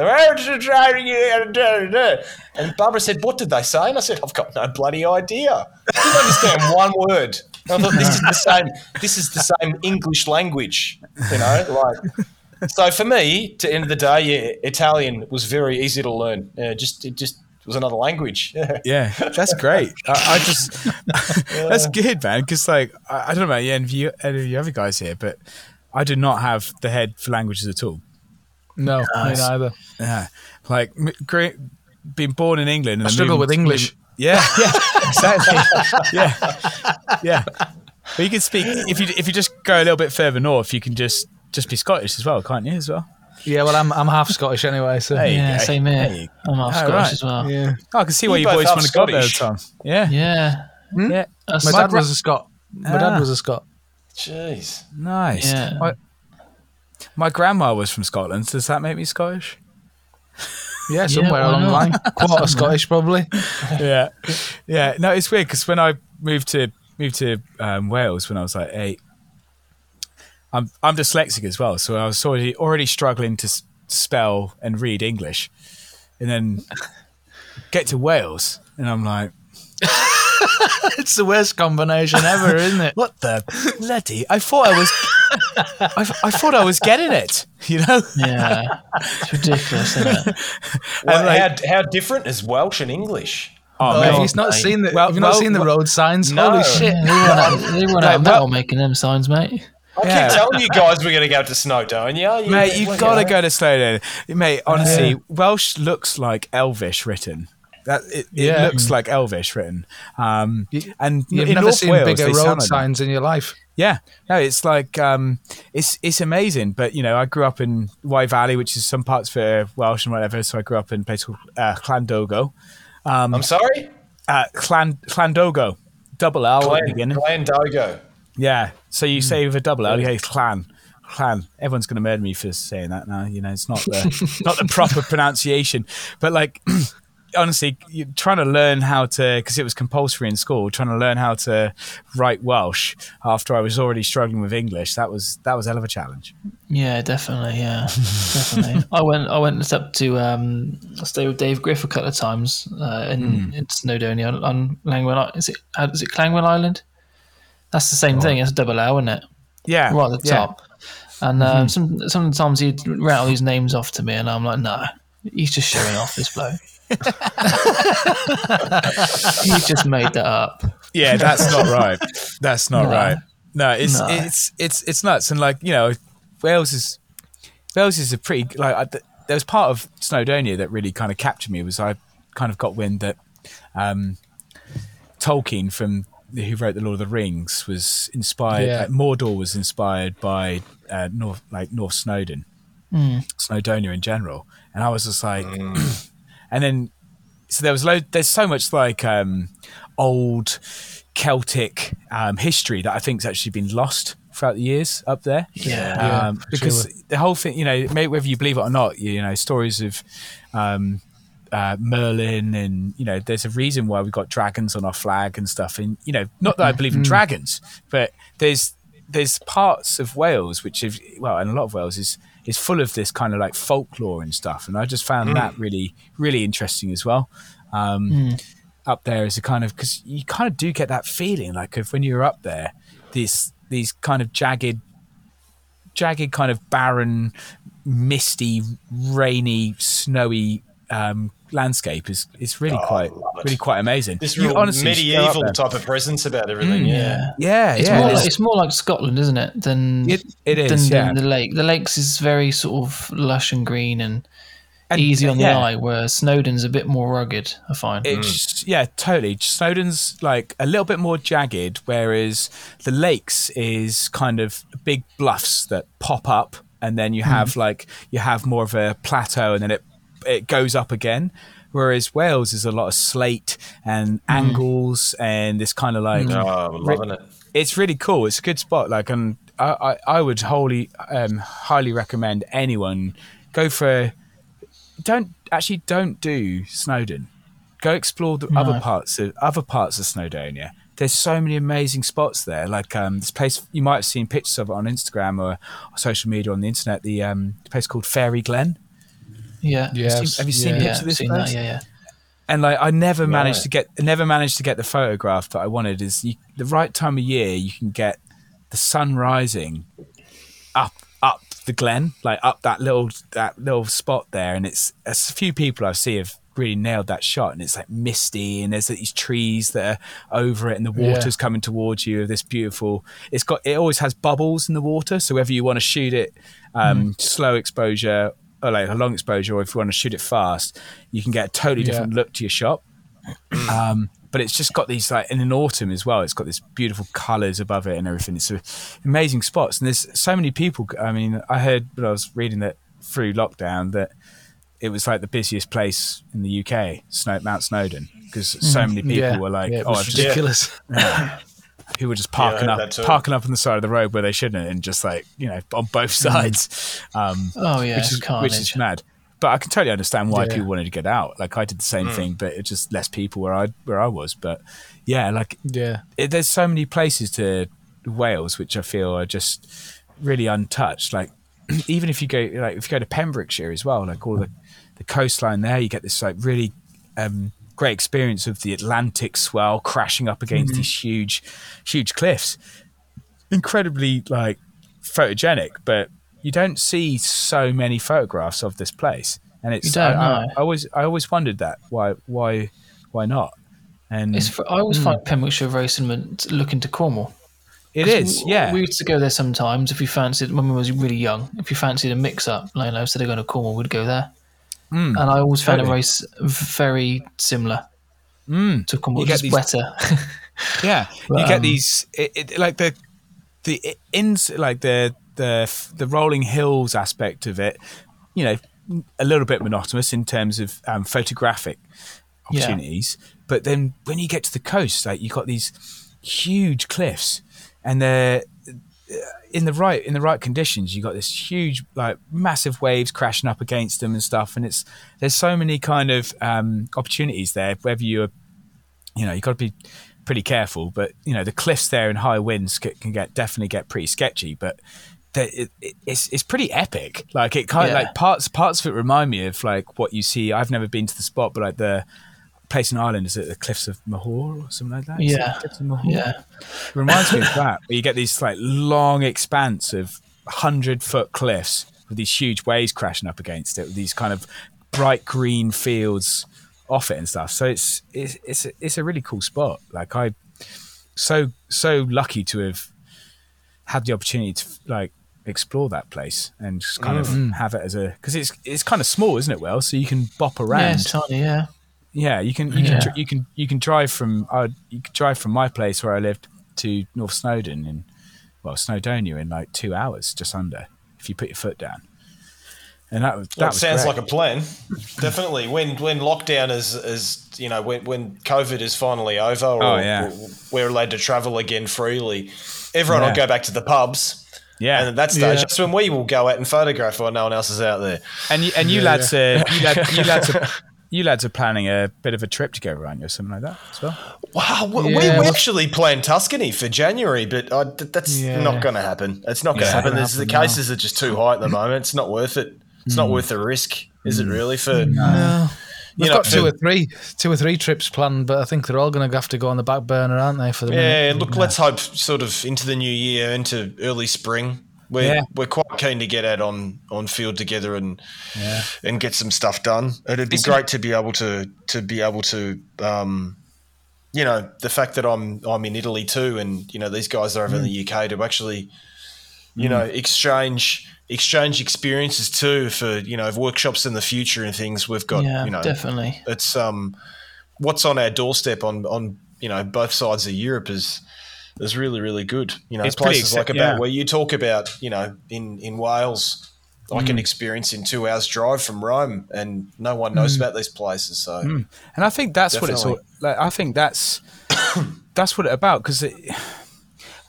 And Barbara said, "What did they say?" And I said, "I've got no bloody idea. I didn't understand one word." And I thought this is the same. This is the same English language, you know, like. So for me, to end of the day, yeah, Italian was very easy to learn. Uh, just it just was another language. Yeah. [LAUGHS] Yeah, that's great. I, I just [LAUGHS] that's good, man. Because like I, I don't know about you, any of you, any of you other guys here, but I do not have the head for languages at all. No, me neither. Yeah, like great, being born in England. And I struggle with English. Yeah, [LAUGHS] yeah, exactly. yeah, yeah. But you can speak if you if you just go a little bit further north, you can just just be Scottish as well, can't you? As well. Yeah, well, I'm I'm half Scottish anyway, so yeah, go. same here. I'm half Oh, Scottish right. as well. Yeah, yeah. Oh, I can see why You you boys want to go there, Scottish. Tom. Yeah, yeah. yeah. That's- My My dad was a Scot. My Ah. dad was a Scot. Jeez. Nice. Yeah. My, my grandma was from Scotland. Does that make me Scottish? [LAUGHS] Yeah, somewhere why along the not? line. Quarter Scottish, probably. [LAUGHS] yeah, yeah. No, it's weird because when I moved to moved to um, Wales when I was like eight, I'm I'm dyslexic as well, so I was already already struggling to s- spell and read English, and then get to Wales, and I'm like, [LAUGHS] It's the worst combination ever, isn't it? what the bloody? I thought I was, I, I thought I was getting it, you know. Yeah, it's ridiculous, isn't it? [LAUGHS] Well, like- how, how different is Welsh and English? Oh, Oh, mate. have you not seen the Well- Have you not well- seen the road signs? No. Holy shit! [LAUGHS] They run out, they run out of metal making them signs, mate. I Yeah. keep telling you guys we're going to go to Snowdonia. You- Mate, you've got to go to Snowdonia. Mate, honestly, Welsh looks like Elvish written. That it, it Yeah. looks like Elvish written. Um, and You've never North seen Wales, bigger road signs in your life. Yeah, no, it's like um, it's it's amazing. But you know, I grew up in Wye Valley, which is some parts for Welsh and whatever. So I grew up in a place called uh, Llandogo. I'm sorry? Uh, Llan, Llandogo, double L at the beginning. Glendogo. Yeah. So you say with a double L, yeah, clan. Clan. Everyone's going to murder me for saying that now. You know, it's not the not the proper [LAUGHS] pronunciation. But like, honestly, trying to learn how to because it was compulsory in school. Trying to learn how to write Welsh after I was already struggling with English. That was that was a hell of a challenge. Yeah, definitely. Yeah, definitely. [LAUGHS] I went. I went up to um, stay with Dave Griff a couple of times uh, in, in Snowdonia on, on Langwell. Island. Is it? uh, it Clangwell Island? That's the same thing. It's a double L, isn't it? Yeah. Right at the yeah. top. And uh, some sometimes he'd rattle these names off to me, and I'm like, no, He's just showing off this bloke. [LAUGHS] he just made that up. Yeah, that's not right. That's not No. right. No, it's No. it's it's it's nuts. And like you know, Wales is Wales is a pretty like I, there was part of Snowdonia that really kind of captured me was I kind of got wind that um, Tolkien from who wrote the Lord of the Rings was inspired. Yeah. Like Mordor was inspired by uh, North like North Snowdon, Snowdonia in general, and I was just like, [CLEARS THROAT] and then so there was load. There's so much like um, old Celtic um, history that I think's actually been lost throughout the years up there. Yeah. Yeah, um, because the whole thing, you know, maybe whether you believe it or not, you, you know, stories of um, uh, Merlin and you know, there's a reason why we've got dragons on our flag and stuff. And you know, not that I believe in dragons, but there's there's parts of Wales which have well, and a lot of Wales is is full of this kind of like folklore and stuff. And I just found that really really interesting as well. Um, Up there is a kind of because you kind of do get that feeling like if when you're up there, these these kind of jagged jagged kind of barren misty rainy snowy um, landscape is is really oh, quite really quite amazing This You real honestly should go up medieval type of presence about everything. Yeah. yeah. yeah It's, yeah more it like, it's more like Scotland, isn't it? Than It- it than, yeah. than the lake. The lakes is very sort of lush and green and, And, easy on the eye, where Snowdon's a bit more rugged. I find. It's mm. yeah, totally. Snowdon's like a little bit more jagged, whereas the lakes is kind of big bluffs that pop up, and then you mm. have like you have more of a plateau, and then it it goes up again. Whereas Wales is a lot of slate and angles, and this kind of like Oh, I'm loving it. it's really cool. It's a good spot. Like, and I, I, I would wholly, um, highly recommend anyone go for. Don't actually don't do Snowdon. Go explore the other parts of other parts of Snowdonia. There's so many amazing spots there. Like um, this place, you might have seen pictures of it on Instagram or, or social media on the internet. The um, place called Fairy Glen. Yeah. Yeah. Have you seen, have you seen Yeah. Yeah, pictures of this seen place? that. Yeah, yeah. and like I never managed Right. to get I never managed to get the photograph that I wanted. Is you, the right time of year you can get the sun rising up up the glen, like up that little that little spot there, and it's a few people I see have really nailed that shot, and it's like misty, and there's these trees that are over it, and the Yeah. water's coming towards you. Of this beautiful. It's got it always has bubbles in the water, so whether you want to shoot it um, slow exposure or like a long exposure, or if you want to shoot it fast, you can get a totally Yeah. different look to your shot. [CLEARS THROAT] Um, but it's just got these like and in autumn as well. It's got these beautiful colours above it and everything. It's a, amazing spots, and there's so many people. I mean, I heard when I was reading that through lockdown that it was like the busiest place in the UK, Snow, Mount Snowdon, because so many people yeah. were like, yeah, "Oh, I've just ridiculous. Who were just parking heard that up, too. parking up on the side of the road where they shouldn't, and just like you know on both sides, um, Oh yeah, which is carnage. which is mad. But I can totally understand why Yeah. people wanted to get out. Like I did the same thing, but it's just less people where I where I was. But yeah, like Yeah. it, there's so many places to Wales which I feel are just really untouched. Like [CLEARS THROAT] even if you go like if you go to Pembrokeshire as well, like all the the coastline there, you get this like really um, great experience of the Atlantic swell crashing up against mm-hmm. these huge, huge cliffs. Incredibly like photogenic, but you don't see so many photographs of this place. And it's I, I. I always I always wondered that why why why not? And It's I always hmm. find Pembrokeshire very similar to looking to Cornwall. it is, We- yeah. We used to go there sometimes if we fancied, when we was really young, if you fancied a mix up, like, you know, instead of going to Cornwall, we'd go there. Mm, And I always found it totally. very, similar mm. to Cornwall, just these- wetter. [LAUGHS] Yeah, But, you get um, these it, it, like the the ins like the the the rolling hills aspect of it. You know, a little bit monotonous in terms of um, photographic Yeah. opportunities, but then when you get to the coast, like you have got these huge cliffs, and they're in the right in the right conditions. You got this huge like massive waves crashing up against them and stuff, and it's there's so many kind of um, opportunities there. Whether you're you know, you've got to be pretty careful. But you know, the cliffs there and high winds can, can get definitely get pretty sketchy. But the, it, it- it's it's pretty epic. Like it kind of Yeah. like parts parts of it remind me of like what you see. I've never been to the spot, but like the place in Ireland is it the cliffs of Moher or something like that? Is Yeah. cliffs of Moher? yeah. It reminds me of that. Where you get these like long expanse of hundred foot cliffs with these huge waves crashing up against it, with these kind of bright green fields off it and stuff. So it's it's it's a, it's a really cool spot. Like I so so lucky to have had the opportunity to like explore that place and just kind Mm. of have it as a because it's it's kind of small, isn't it? Well, so you can bop Yeah, around. it's tiny. Yeah. Yeah, you can you Yeah. can dr- you can you can drive from uh, you can drive from my place where I lived to North Snowdon in well Snowdonia in like two hours, just under if you put your foot down. And that was that, That was sounds great. like a plan. Definitely. When when lockdown is is you know when when COVID is finally over, or Oh, yeah. we're allowed to travel again freely, everyone Yeah. will go back to the pubs. yeah. And at that stage, Yeah. that's when we will go out and photograph while no one else is out there. And you, and you Yeah, lads, uh, you, lad, you lads, are, [LAUGHS] you lads are planning a bit of a trip to go around or something like that as well. Wow, we, Yeah, we well- actually planned Tuscany for January, but uh, th- that's Yeah. not going to happen. It's not going to Yeah. happen. The happen, no. cases are just too high at the moment. It's not worth it. It's not worth the risk, is it? Really? For No. We've You know, got two for- or three, two or three trips planned, but I think they're all going to have to go on the back burner, aren't they? For the yeah, minute? look, let's hope sort of into the new year, into early spring. We're, Yeah. we're quite keen to get out on, on field together and and get some stuff done. It'd be Isn't- great to be able to to be able to um, you know the fact that I'm I'm in Italy too, and you know these guys are over in Mm. the UK to actually you know exchange exchange experiences too for you know workshops in the future and things. We've got yeah, you know definitely. it's um what's on our doorstep on on you know both sides of Europe is is really really good. You know It's places like about yeah. where you talk about you know in in Wales. I Mm. can experience in two hours drive from Rome, and no one knows about these places. So And I think that's what it's all. Like, I think that's [COUGHS] that's what it's about because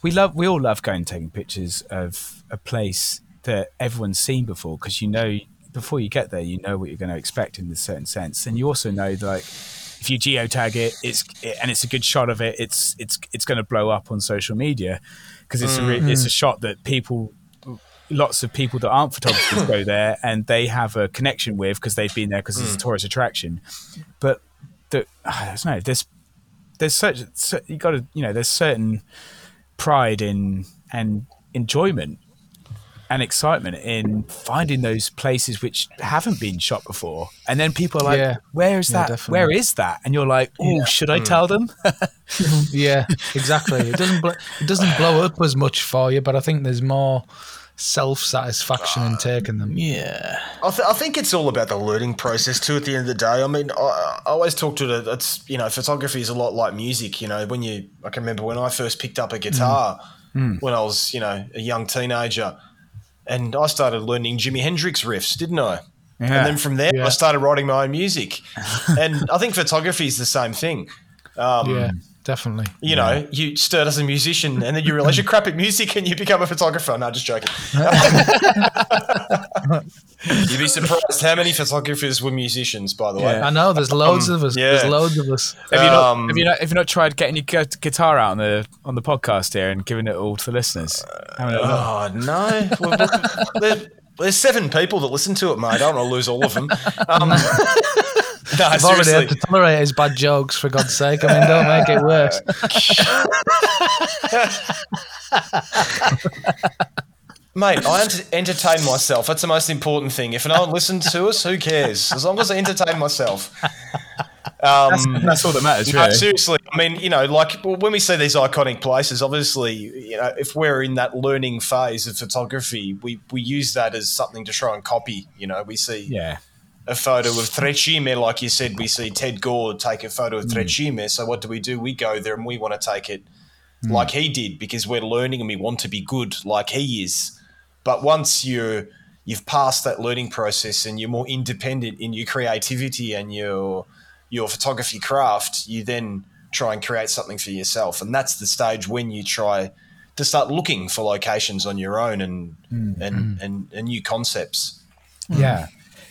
we love we all love going taking pictures of a place that everyone's seen before because you know before you get there you know what you're going to expect in a certain sense and you also know like if you geotag it it's it, and it's a good shot of it it's it's it's going to blow up on social media. Because it's a re- it's a mm. shot that people lots of people that aren't photographers go there and they have a connection with because they've been there because it's a mm. tourist attraction. But the I don't know there's there's such you got to you know there's certain pride in and enjoyment and excitement in finding those places which haven't been shot before and then people are like Yeah. where is Yeah, that definitely. where is that and you're like oh should i hmm. tell them [LAUGHS] yeah, exactly. It doesn't bl- it doesn't blow up as much for you, but I think there's more self satisfaction in taking them. Yeah. I, th- I think it's all about the learning process too. At the end of the day, I mean, I, I always talk to the. It's you know, photography is a lot like music. You know, when you, I can remember when I first picked up a guitar hmm. when I was, you know, a young teenager, and I started learning Jimi Hendrix riffs, didn't I? Yeah. And then from there, Yeah. I started writing my own music, [LAUGHS] and I think photography is the same thing. Um, yeah, definitely. You know, you start as a musician, and then you realize you're crap at music, and you become a photographer. No, just joking. [LAUGHS] [LAUGHS] You'd be surprised how many photographers were musicians, by the way. Yeah. I know there's loads Um, of us. yeah. There's loads of us. have you not Um, have you not have you not tried getting your gu- guitar out on the on the podcast here and giving it all to the listeners Having a? Oh no! Well, there, there's seven people that listen to it, mate. I don't want to lose all of them. Um, [LAUGHS] no, I've already had to tolerate his bad jokes, for God's sake. I mean, don't make it worse. [LAUGHS] [LAUGHS] Mate, I ent- entertain myself. That's the most important thing. If no one listens to us, who cares? As long as I entertain myself. Um, that's all that matters no, really seriously. I mean, you know, like well, when we see these iconic places, obviously, you know, if we're in that learning phase of photography, we, we use that as something to try and copy. You know, we see yeah a photo of Tre Cime, like you said, we see Ted Gore take a photo of Hmm. Tre Cime. So what do we do? We go there and we want to take it Hmm. like he did because we're learning and we want to be good like he is. But once you're you've passed that learning process and you're more independent in your creativity and your your photography craft, you then try and create something for yourself. And that's the stage when you try to start looking for locations on your own and Hmm. and, and, and new concepts. Yeah,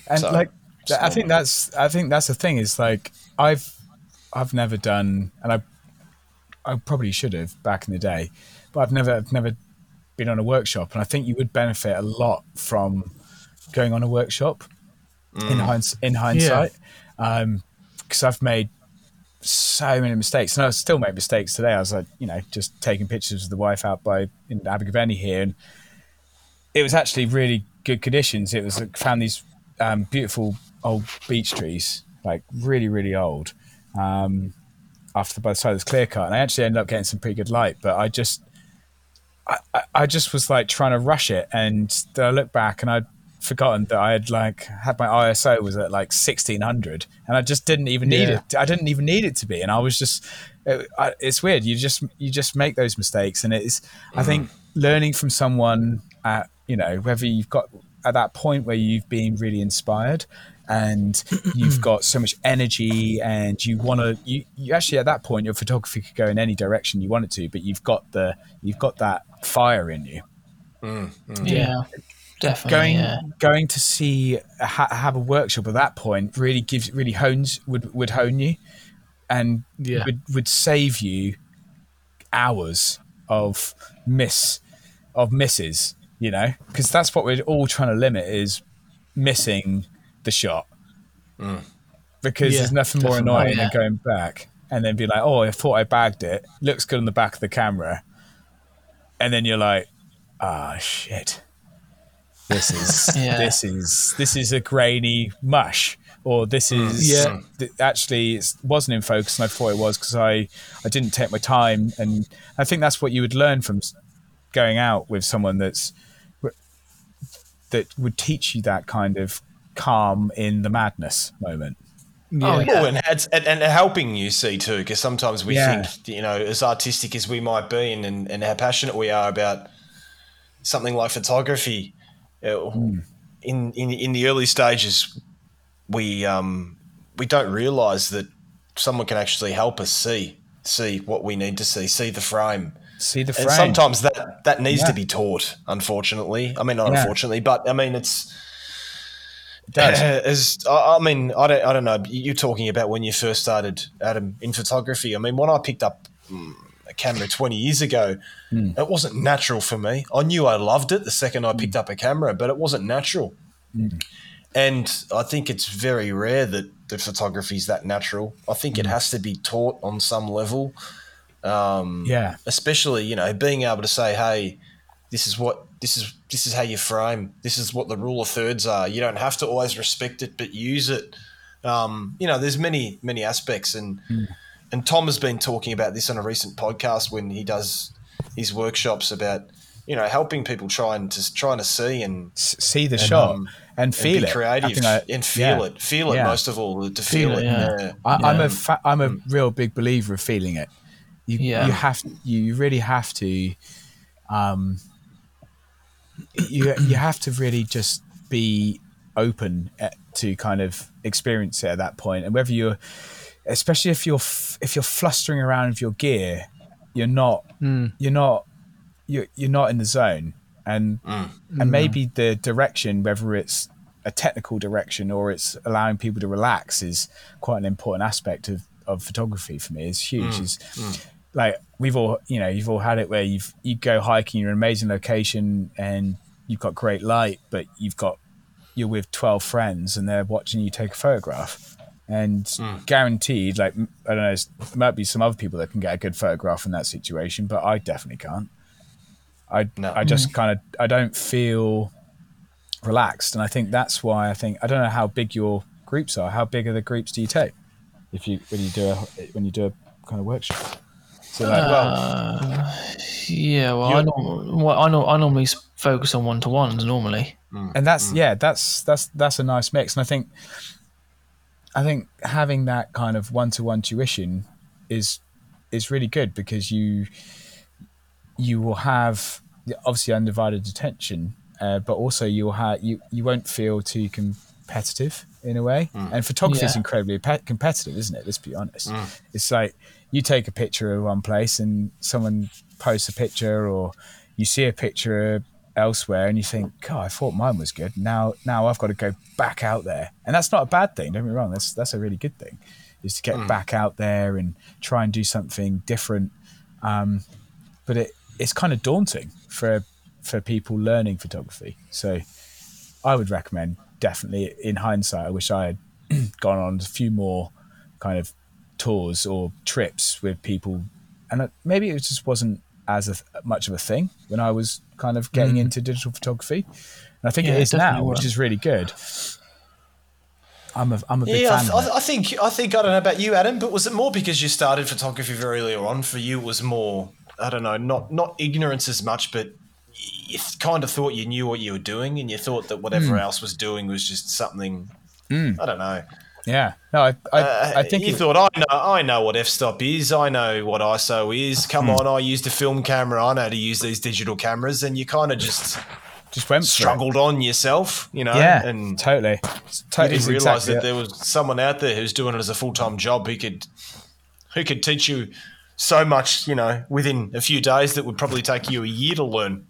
and So, like it's I think that's I think that's the thing is like I've I've never done, and I I probably should have back in the day, but I've never I've never been on a workshop, and I think you would benefit a lot from going on a workshop in hinds, in hindsight, because I've made so many mistakes, and I still make mistakes today. I was like, you know, just taking pictures of the wife out by in Abergavenny here, and it was actually really good conditions. It was like, found these um, beautiful old beech trees, like really, really old. Um, after by the side of this clear cut, and I actually ended up getting some pretty good light. But I just, I, I- just was like trying to rush it, and then I look back and I'd forgotten that I had like had my ISO was at like sixteen hundred, and I just didn't even need Yeah. it. I didn't even need it to be, and I was just, it, I, it's weird. You just you just make those mistakes, and it's I think mm. learning from someone at you know whether you've got at that point where you've been really inspired and [CLEARS THROAT] you've got so much energy and you want to you, you actually at that point your photography could go in any direction you want it to but you've got the you've got that fire in you mm, mm. Yeah, definitely. going yeah. going to see ha, have a workshop at that point really gives really hones would would hone you and Yeah. would would save you hours of miss of misses you know because that's what we're all trying to limit is missing the shot mm. because Yeah, there's nothing more annoying yeah. than going back and then be like oh i thought i bagged it looks good on the back of the camera and then you're like ah shit. This [LAUGHS] is Yeah. this is this is a grainy mush. Or this is Yeah. th- actually it wasn't in focus and i thought it was because i i didn't take my time. And i think that's what you would learn from going out with someone that's that would teach you that kind of calm in the madness moment Oh, yeah. And, it's, and, and helping you see too, because sometimes we Yeah. think, you know, as artistic as we might be and, and, and how passionate we are about something like photography, uh, in, in in the early stages, we um, we don't realise that someone can actually help us see see what we need to see, see the frame. see the frame And sometimes that that needs Yeah. to be taught. Unfortunately, I mean not Yeah. unfortunately, but I mean it's Does. [LAUGHS] as I I mean, I don't, I don't know. You're talking about when you first started, Adam, in photography. I mean, when I picked up mm, a camera 20 years ago, Hmm. it wasn't natural for me. I knew I loved it the second I picked up a camera, but it wasn't natural. Hmm. And I think it's very rare that the photography is that natural. I think Hmm. it has to be taught on some level um, yeah especially you know being able to say hey this is what this is this is how you frame this is what the rule of thirds are you don't have to always respect it but use it um, you know there's many many aspects and and tom has been talking about this on a recent podcast when he does his workshops about you know helping people trying to trying to see and S- see the and, shot um, and and feel be it creative I I- and feel yeah. it feel it Yeah. most of all to feel, Feel it it, yeah. yeah. I, I'm Yeah. a fa- I'm a real big believer of feeling it. You Yeah. you have you really have to, um, you you have to really just be open at, to kind of experience it at that point, and whether you're, especially if you're f- if you're flustering around with your gear, you're not hmm. you're not you're you're not in the zone, and hmm. and hmm. maybe the direction, whether it's a technical direction or it's allowing people to relax, is quite an important aspect of, of photography for me. Is huge. Is like we've all you know you've all had it where you've you go hiking, you're in an amazing location, and you've got great light, but you've got you're with twelve friends and they're watching you take a photograph. And hmm. guaranteed, like I don't know, there might be some other people that can get a good photograph in that situation, but I definitely can't. I No. I just mm. kind of I don't feel relaxed, and I think that's why I think I don't know how big your groups are. How big are the groups do you take if you when you do a when you do a kind of workshop? So like, Uh, yeah, well, I, norm- well, I, know, I normally focus on one to ones normally. and that's yeah, that's that's that's a nice mix, and I think I think having that kind of one to one tuition is is really good because you you will have obviously undivided attention, uh, but also you'll have you you won't feel too competitive in a way. And photography is Yeah. incredibly pe- competitive, isn't it? Let's be honest. It's like you take a picture of one place and someone posts a picture, or you see a picture elsewhere, and you think, "God, I thought mine was good. Now, now I've got to go back out there." And that's not a bad thing. Don't get me wrong. That's that's a really good thing, is to get back out there and try and do something different Um, but it it's kind of daunting for for people learning photography. So I would recommend definitely. In hindsight, I wish I had [CLEARS THROAT] gone on a few more kind of tours or trips with people, and maybe it just wasn't as a, much of a thing when I was kind of getting into digital photography. And I think Yeah, it it is now, definitely which is really good. I'm a I'm a big Yeah, I, fan. th- of I, it. th- I think I think I don't know about you, Adam, but was it more because you started photography very early on? For you, it was more I don't know, not not ignorance as much, but you kind of thought you knew what you were doing, and you thought that whatever Hmm. else was doing was just something. I don't know. Yeah, no, I I, Uh, I think you thought I know I know what f-stop is. I know what ISO is. Come Hmm. on, I used a film camera. I know how to use these digital cameras, and you kind of just just went struggled on yourself, you know. Yeah, and totally. you Totally didn't realize exactly that it. there was someone out there who's doing it as a full-time job who could who could teach you so much, you know, within a few days that would probably take you a year to learn.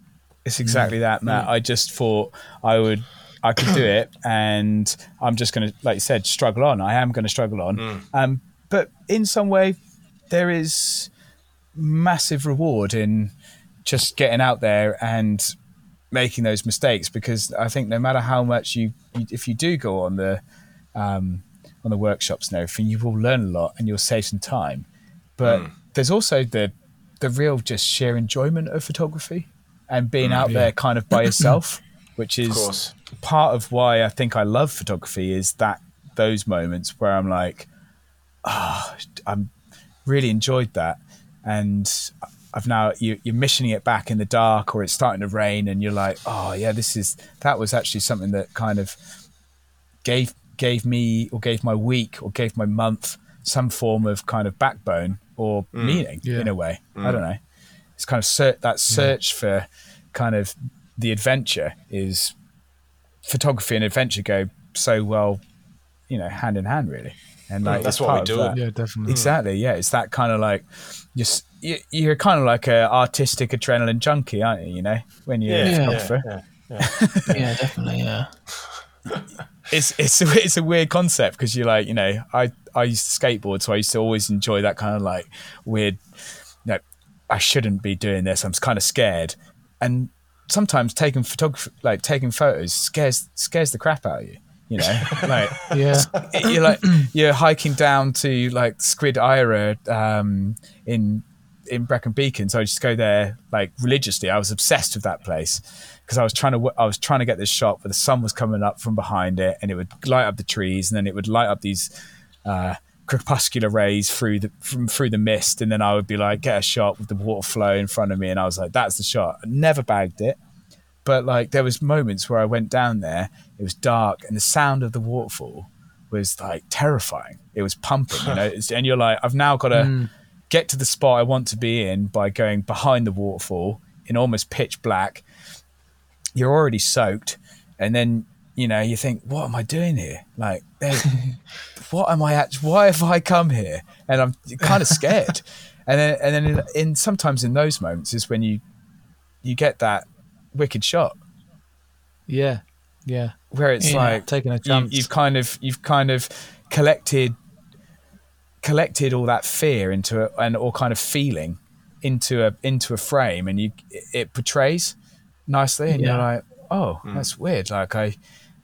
It's exactly that, Matt. Mm. I just thought I would, I could do it, and I'm just going to, like you said, struggle on. I am going to struggle on, Mm. um, but in some way, there is massive reward in just getting out there and making those mistakes. Because I think no matter how much you, you if you do go on the um, on the workshops and everything, you will learn a lot and you'll save some time. But Mm. there's also the the real just sheer enjoyment of photography and being Mm, out there kind of by yourself, [CLEARS THROAT] which is course. part of why I think I love photography is that those moments where I'm like, ah, I'm really enjoyed that, and I've now you, you're missioning it back in the dark or it's starting to rain and you're like, oh yeah, this is that was actually something that kind of gave gave me or gave my week or gave my month some form of kind of backbone or meaning Yeah. in a way. I don't know. It's kind of ser- that search for kind of the adventure is photography and adventure go so well, you know, hand in hand really. And like that's what we do that. Yeah, definitely. Exactly. Yeah, it's that kind of like you're you- you're kind of like a artistic adrenaline junkie, aren't you? You know, when you're Yeah, a yeah, photographer. yeah. [LAUGHS] yeah, definitely. Yeah. It's it's a, it's a weird concept because you're like you know I I used to skateboard, so I used to always enjoy that kind of like weird. You know, I shouldn't be doing this. I'm kind of scared, and sometimes taking photography, like taking photos, scares scares the crap out of you. You know, [LAUGHS] like Yeah. you're like you're hiking down to like Sgwd yr Eira um, in in Brecon Beacon, so I just go there like religiously. I was obsessed with that place because I was trying to I was trying to get this shot where the sun was coming up from behind it, and it would light up the trees, and then it would light up these uh, crepuscular rays through the from through the mist, and then I would be like get a shot with the water flow in front of me, and I was like, that's the shot. I never bagged it but like there was moments where I went down there, it was dark, and the sound of the waterfall was like terrifying. It was pumping, you know. [LAUGHS] And you're like, I've now got to hmm. get to the spot I want to be in by going behind the waterfall in almost pitch black. You're already soaked, and then you know you think, what am I doing here? Like, [LAUGHS] what am I at? Why have I come here? And I'm kind of [LAUGHS] scared. and then and then in, in sometimes in those moments is when you you get that wicked shot Yeah. Yeah. where it's Yeah, like taking a you, chance. you've kind of you've kind of collected collected all that fear into a, and all kind of feeling into a into a frame and you it portrays nicely and you're like oh hmm. that's weird like i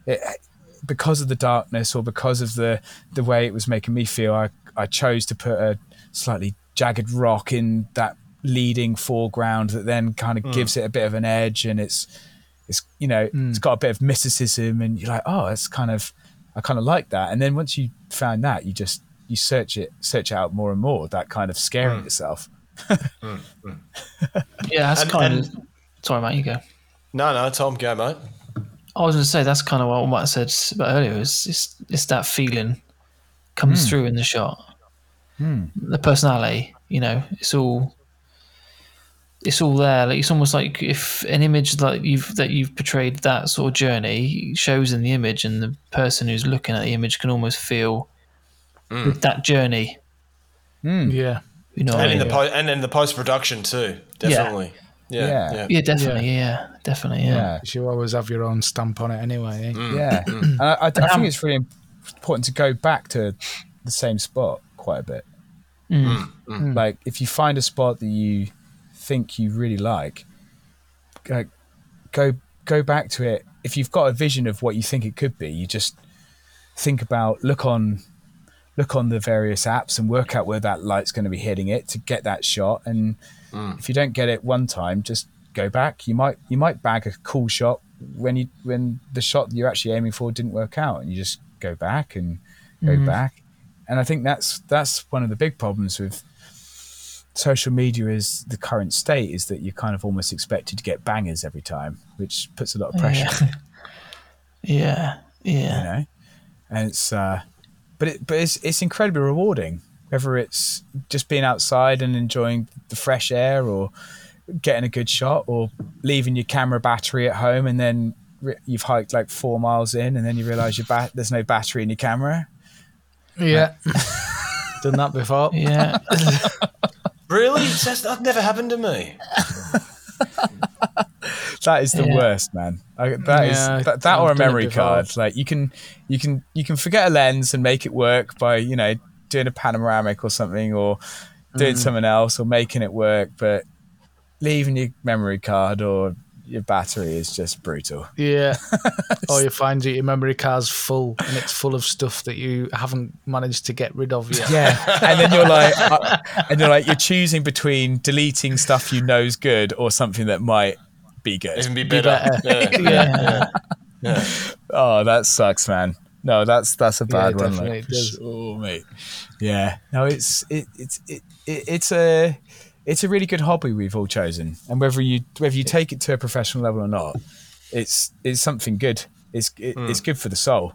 it, because of the darkness or because of the the way it was making me feel i i chose to put a slightly jagged rock in that leading foreground that then kind of hmm. gives it a bit of an edge and it's it's you know hmm. it's got a bit of mysticism and you're like oh it's kind of i kind of like that and then once you found that you just you search it search out more and more that kind of scaring hmm. yourself Yeah, that's And- kind and- of. Sorry, mate. You go. No, no, Tom, go, mate. I was going to say that's kind of what I might have said about earlier. Is it's, it's that feeling comes hmm. through in the shot. Hmm. The personality, you know, it's all it's all there. Like it's almost like if an image that you've that you've portrayed that sort of journey shows in the image, and the person who's looking at the image can almost feel with that journey. Yeah. You know, And in mean? the po- and in the post production too, definitely. Yeah, Yeah. yeah. yeah, definitely, yeah, definitely, yeah. You always have your own stamp on it anyway. Eh? Mm. yeah mm. and I, I, I think um, it's really important to go back to the same spot quite a bit mm. like if you find a spot that you think you really like go go go back to it if you've got a vision of what you think it could be you just think about look on look on the various apps and work out where that light's going to be hitting it to get that shot and if you don't get it one time just go back you might you might bag a cool shot when you when the shot that you're actually aiming for didn't work out and you just go back and go back. And I think that's that's one of the big problems with social media is the current state is that you're kind of almost expected to get bangers every time, which puts a lot of pressure. Yeah. [LAUGHS] Yeah. you know and it's uh but it but it's it's incredibly rewarding whether it's just being outside and enjoying the fresh air or getting a good shot or leaving your camera battery at home and then re- you've hiked like four miles in and then you realize your bat there's no battery in your camera Yeah. [LAUGHS] Done that before. Yeah. [LAUGHS] Really? That's, that never happened to me. [LAUGHS] that is the Yeah. worst man I, that is Yeah, that, that or a memory card like you can you can you can forget a lens and make it work by you know doing a panoramic or something or doing something else or making it work but leaving your memory card or your battery is just brutal Yeah. [LAUGHS] or you find that your memory card's full and it's full of stuff that you haven't managed to get rid of yet. yeah and then you're like [LAUGHS] uh, and you're like you're choosing between deleting stuff you know is good or something that might be good Even be better. better. [LAUGHS] Yeah. Yeah. Oh, that sucks, man. No, that's that's a bad one. definitely Like, does. oh, mate. Yeah. No, it's it, it's it, it, it's a it's a really good hobby we've all chosen, and whether you whether you take it to a professional level or not, it's it's something good. It's it, hmm. it's good for the soul.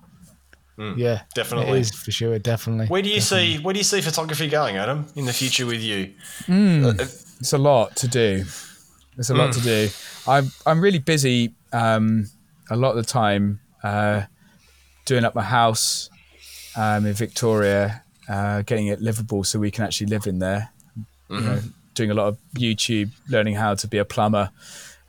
Hmm. Yeah. Definitely. It is for sure, definitely. Where do you see where do you see photography going, Adam, in the future with you? Hmm. Uh, uh, it's a lot to do. It's a lot to do. I'm I'm really busy um, a lot of the time uh, doing up my house um, in Victoria, uh, getting it livable so we can actually live in there. You know, doing a lot of YouTube, learning how to be a plumber,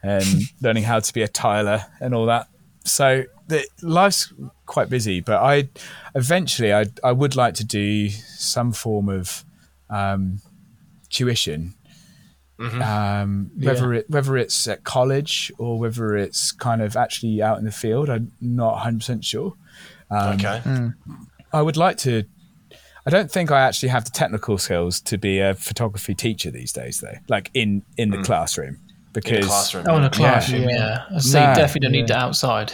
and [LAUGHS] learning how to be a tiler and all that. So the life's quite busy, but I eventually I I would like to do some form of um, tuition um, whether it whether it's at college or whether it's kind of actually out in the field. I'm not 100 percent sure. Um, okay. Hmm. I would like to. I don't think I actually have the technical skills to be a photography teacher these days, though. Like in in the hmm. classroom, because In the classroom. Oh, in a classroom, Yeah. yeah. So Nah, you definitely don't need that outside.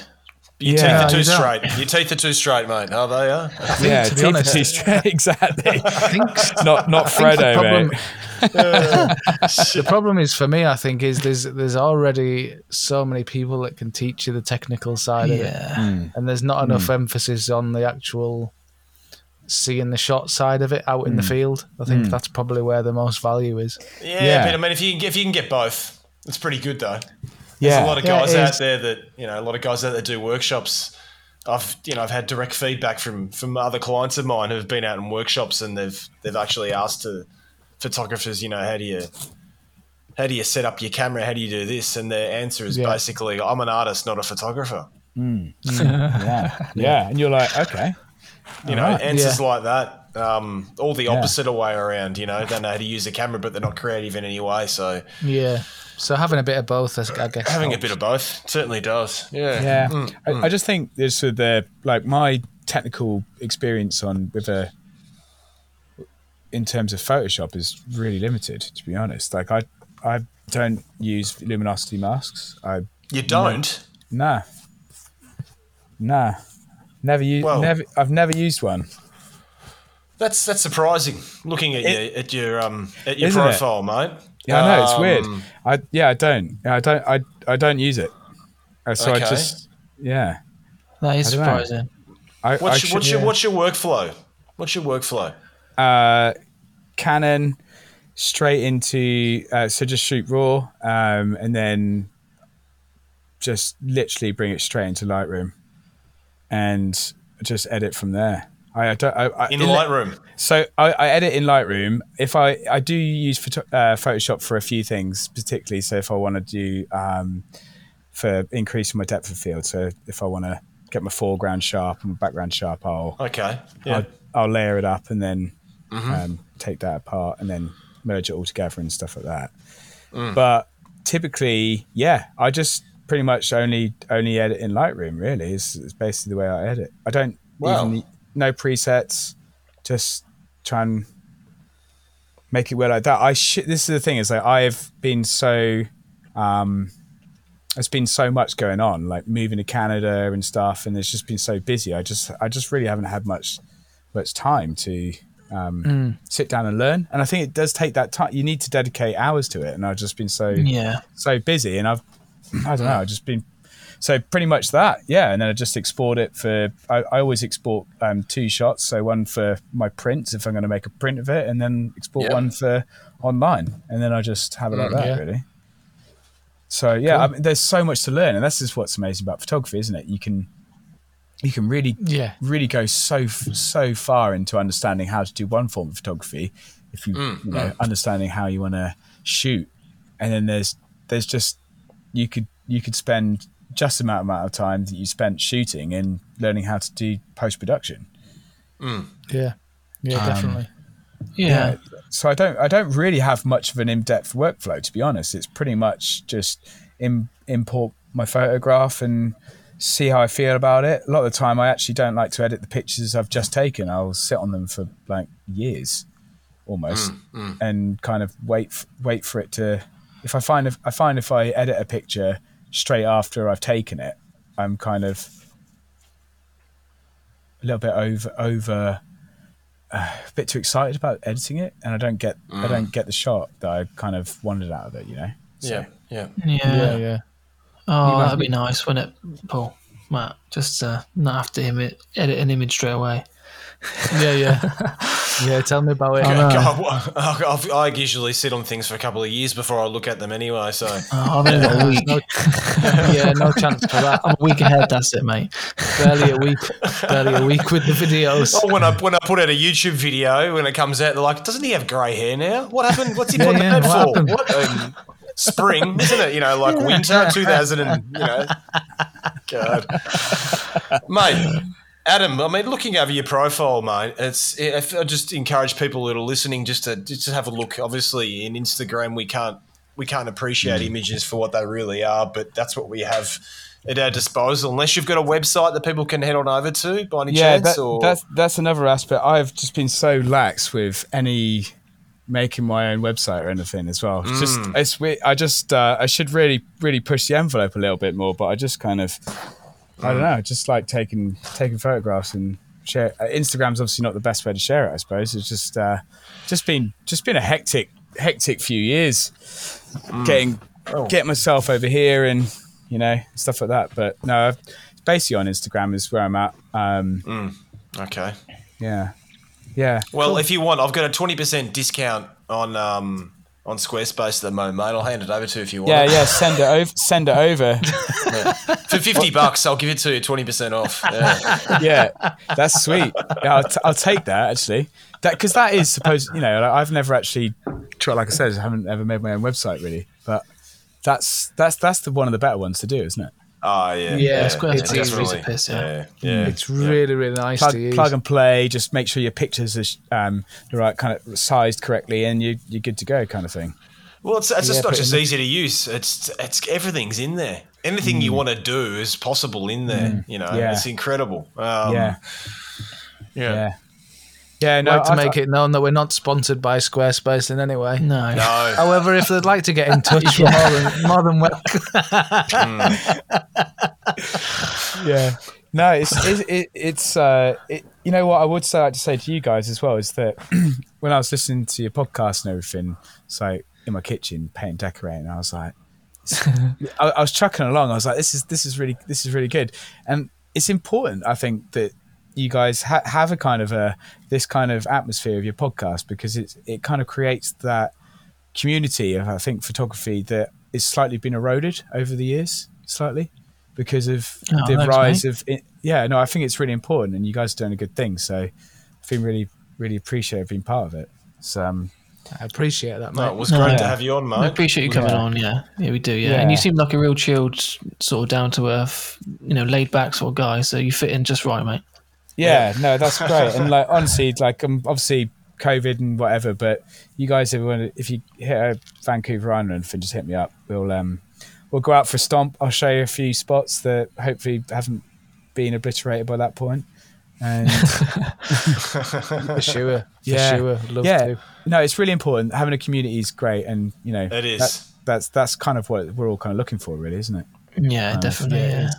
Your Yeah. teeth are too straight. Your teeth are too straight, mate. Are they? Are? yeah, to be teeth are too straight. [LAUGHS] exactly. I [LAUGHS] not not I think the problem, mate. [LAUGHS] the problem is for me, I think, is there's there's already so many people that can teach you the technical side of it, Yeah. Hmm. and there's not enough hmm. emphasis on the actual seeing the shot side of it out in the hmm. field. I think that's probably where the most value is. Yeah, Yeah. but I mean, if you can get, if you can get both, it's pretty good though. Yeah, There's a lot of Yeah, guys it out there that you know, a lot of guys out there do workshops. I've you know I've had direct feedback from from other clients of mine who've been out in workshops and they've they've actually asked to photographers, you know, how do you how do you set up your camera? How do you do this? And their answer is Yeah. basically, I'm an artist, not a photographer. [LAUGHS] yeah, yeah, and you're like, okay, You know, Alright. answers Yeah. like that. Um, all the opposite way around. You know, don't know how to use a camera, but they're not creative in any way. So Yeah. So having a bit of both, I I guess. having a bit of both certainly does. Yeah. Yeah, I, I just think this sort of the like my technical experience on with a in terms of Photoshop is really limited. To be honest, like I I don't use luminosity masks. I You don't. nah nah never use Well- never I've never used one. That's that's surprising. Looking at your at your um at your Isn't it? profile, mate. Yeah, I know it's Um, weird. I yeah I don't I don't I I don't use it. Uh, So Okay. I just yeah. That is I surprising. I, I What's, should- what's your what's your workflow? What's your workflow? uh, Canon straight into uh, so just shoot raw um, and then just literally bring it straight into Lightroom and just edit from there. I, I don't. I, I, In Lightroom. So I, I edit in Lightroom. If I I do use photo, uh, Photoshop for a few things, particularly. So if I want to do um, for increasing my depth of field. So if I want to get my foreground sharp and my background sharp, I'll Okay. Yeah. I'll, I'll layer it up and then Mm-hmm. um, take that apart and then merge it all together and stuff like that. Mm. But typically, yeah, I just pretty much only only edit in Lightroom. Really, is, is basically the way I edit. I don't Wow. even no presets. Just try and make it work like that. I sh- this is the thing is like I've been so um, there's been so much going on, like moving to Canada and stuff, and it's just been so busy. I just I just really haven't had much much time to um, sit down and learn. And I think it does take that time. You need to dedicate hours to it, and I've just been so Yeah. so busy, and I've I don't know, I've just been so pretty much that, yeah. And then I just export it for. I, I always export um, two shots, so one for my prints if I'm going to make a print of it, and then export Yep. one for online, and then I just have it like mm, that, yeah. really. So yeah, I mean, there's so much to learn, and this is what's amazing about photography, isn't it? You can you can really Yeah. really go so so far into understanding how to do one form of photography if you, mm, you know mm. understanding how you want to shoot and then there's there's just you could you could spend just the amount amount of time that you spent shooting and learning how to do post production mm. Yeah. Yeah, um, definitely. Yeah. so I don't I don't really have much of an in-depth workflow to be honest. It's pretty much just Im- import my photograph and see how I feel about it. A lot of the time I actually don't like to edit the pictures I've just taken. I'll sit on them for like years almost mm, mm. and kind of wait f- wait for it to if I find if I find if I edit a picture straight after I've taken it, I'm kind of a little bit over over uh, a bit too excited about editing it, and I don't get I don't get the shot that I kind of wanted out of it. You know. So, Yeah, yeah. Yeah. Yeah, yeah. Oh, that'd be nice, wouldn't it, Paul? Matt, just uh, not have to Im- edit an image straight away. Yeah, yeah. [LAUGHS] yeah, tell me about it. I know. God, well, I I usually sit on things for a couple of years before I look at them anyway. So [LAUGHS] Oh, I've only a week. No, [LAUGHS] yeah, no chance for that. I'm a week ahead. That's it, mate. Barely a week. Barely a week with the videos. Oh, when I when I put out a YouTube video when it comes out, they're like, "Doesn't he have grey hair now? What happened? What's he Yeah, putting yeah, that what for? happened?" What um, spring, isn't it? You know, like winter, two thousand and you know, God, mate." Adam, I mean, looking over your profile, mate, it's if I just encourage people that are listening just to just to have a look. Obviously, in Instagram, we can't we can't appreciate images for what they really are, but that's what we have at our disposal. Unless you've got a website that people can head on over to by any yeah, chance, that, or that's that's another aspect. I've just been so lax with any making my own website or anything as well. It's Just it's we- I just uh, I should really really push the envelope a little bit more, but I just kind of I don't know, just like taking taking photographs and share. Uh, Instagram's obviously not the best way to share it, I suppose. It's just uh, just been just been a hectic hectic few years getting getting myself over here and you know stuff like that. But no, I've- basically on Instagram is where I'm at. Um, okay. yeah. Yeah. Well, if you want, I've got a twenty percent discount on um on Squarespace at the moment, mate. I'll hand it over to you if you want. Yeah, it. yeah. Send it over. Send it over. [LAUGHS] For fifty bucks, I'll give it to you twenty percent off. Yeah. Yeah, that's sweet. Yeah, I'll, t- I'll take that actually. That because that is supposed. You know, like, I've never actually tried. Like I said, I haven't ever made my own website really. But that's that's that's the one of the better ones to do, isn't it? Oh yeah. Yeah, Squarespace it's is definitely. a piss, yeah. yeah. Yeah. It's really, really nice Plug, to use. plug and play. Just make sure your pictures are um, the right kind of sized correctly, and you you're good to go, kind of thing. Well, it's, it's Yeah, just not just easy to use. It's it's everything's in there. Anything you want to do is possible in there. You know, Yeah. it's incredible. Um, yeah, yeah. Yeah, yeah. No, like to I- make it known that we're not sponsored by Squarespace in any way. No. No. However, if they'd like to get in touch, [LAUGHS] we're more than, more than welcome. [LAUGHS] [LAUGHS] yeah no it's it's it, it's uh it, you know what i would say like to say to you guys as well is that [CLEARS THROAT] when i was listening to your podcast and everything so in my kitchen painting decorating i was like I, I was chucking along i was like this is this is really this is really good and it's important i think that you guys ha- have a kind of a this kind of atmosphere of your podcast because it's it kind of creates that community of I think photography that is slightly been eroded over the years, slightly because of Oh, the rise mate. of it. Yeah, no, I think it's really important, and you guys are doing a good thing. So I've been really, really appreciate being part of it. So um, I appreciate that, No, mate. it was No, great to have you on, I mate. appreciate you coming Yeah. on. Yeah, yeah, we do. Yeah. Yeah. and you seem like a real chilled, sort of down to earth, you know, laid back sort of guy. So you fit in just right, mate. Yeah, no, that's great. And [LAUGHS] like honestly, like um, obviously COVID and whatever, but you guys, if you, want to, if you hit a Vancouver Island, then just hit me up. We'll um, we'll go out for a stomp. I'll show you a few spots that hopefully haven't been obliterated by that point. And [LAUGHS] For sure. For Yeah. sure. Love yeah, to. no, it's really important. Having a community is great, and you know, It is. that- that's that's kind of what we're all kind of looking for, really, isn't it? Yeah, definitely. yeah,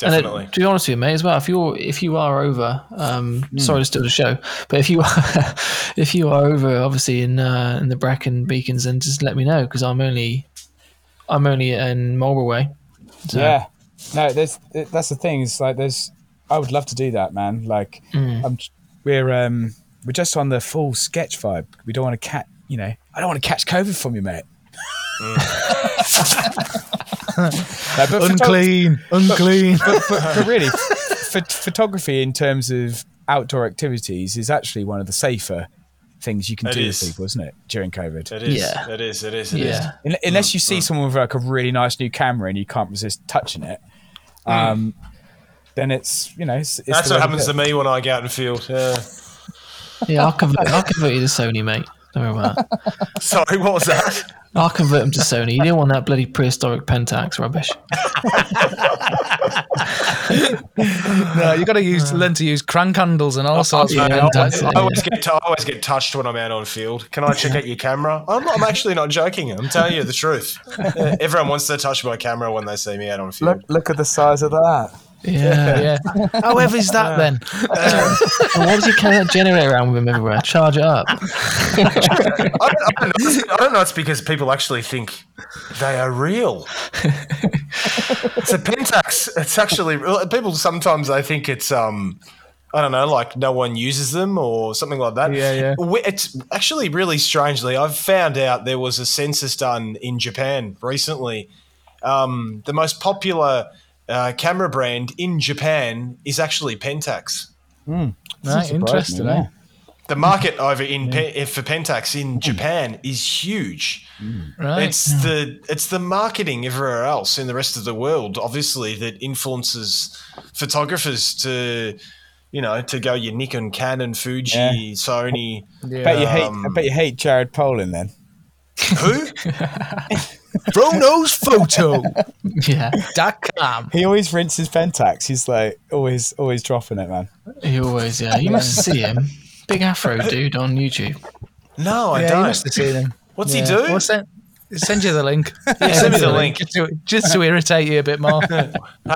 it And then, Definitely. to be honest with you, mate, as well, if you're if you are over, um, sorry to steal the show, but if you are [LAUGHS] if you are over, obviously in uh, in the Brecon Beacons, then just let me know because I'm only I'm only in Marlborough way. So, Yeah. No, there's that's the thing. It's like there's. I would love to do that, man. Like, I'm, we're um we're just on the full sketch vibe. We don't want to catch. You know, I don't want to catch COVID from you, mate. [LAUGHS] No, but photo- Unclean, unclean. but, but, but really, ph- photography in terms of outdoor activities is actually one of the safer things you can It do is. with people, isn't it? During COVID, It is. Yeah. It is. It is. It is. yeah, Un- unless you see someone with like a really nice new camera and you can't resist touching it, um, then it's you know it's, it's That's what happens to me when I go out in the field. Yeah. yeah. I'll convert I'll convert you to Sony, mate. Don't worry about that. [LAUGHS] Sorry, what was that? I'll convert them to Sony. You don't want that bloody prehistoric Pentax rubbish. [LAUGHS] no, you've got to use uh, learn to use crank handles and all sorts. yeah, of I always. I always get t- I always get touched when I'm out on field. Can I check out your camera? I'm, not, I'm actually not joking. I'm telling you the truth. [LAUGHS] Everyone wants to touch my camera when they see me out on field. Look, look at the size of that. Yeah. yeah. How heavy is that then? And why does he carry that generator around with him everywhere? Charge it up. I, don't, I, don't know, it's- I don't know. It's because people actually think they are real. it's a Pentax. It's actually people sometimes they think it's um. I don't know, like no one uses them or something like that. Yeah, yeah. It's actually really strangely, I've found out there was a census done in Japan recently. Um, the most popular uh, camera brand in Japan is actually Pentax. Right, interesting. eh? The market over in Pe- for Pentax in Japan is huge. Right. It's the it's the marketing everywhere else in the rest of the world, obviously, that influences photographers to, you know, to go your Nikon, Canon, Fuji, Yeah. Sony. yeah. Bet you hate. Um, I bet you hate Jared Polin then. Who? [LAUGHS] Fro Knows Photo. [LAUGHS] Yeah. dot com. He always rinses Pentax. He's like always, always dropping it, man. He always, yeah. You must see him. Big afro dude on YouTube. No, I Yeah, you don't. must have seen him. What's Yeah. he do? Well, send, send you the link. [LAUGHS] Yeah, send me the link. Just to, just to irritate you a bit more. [LAUGHS]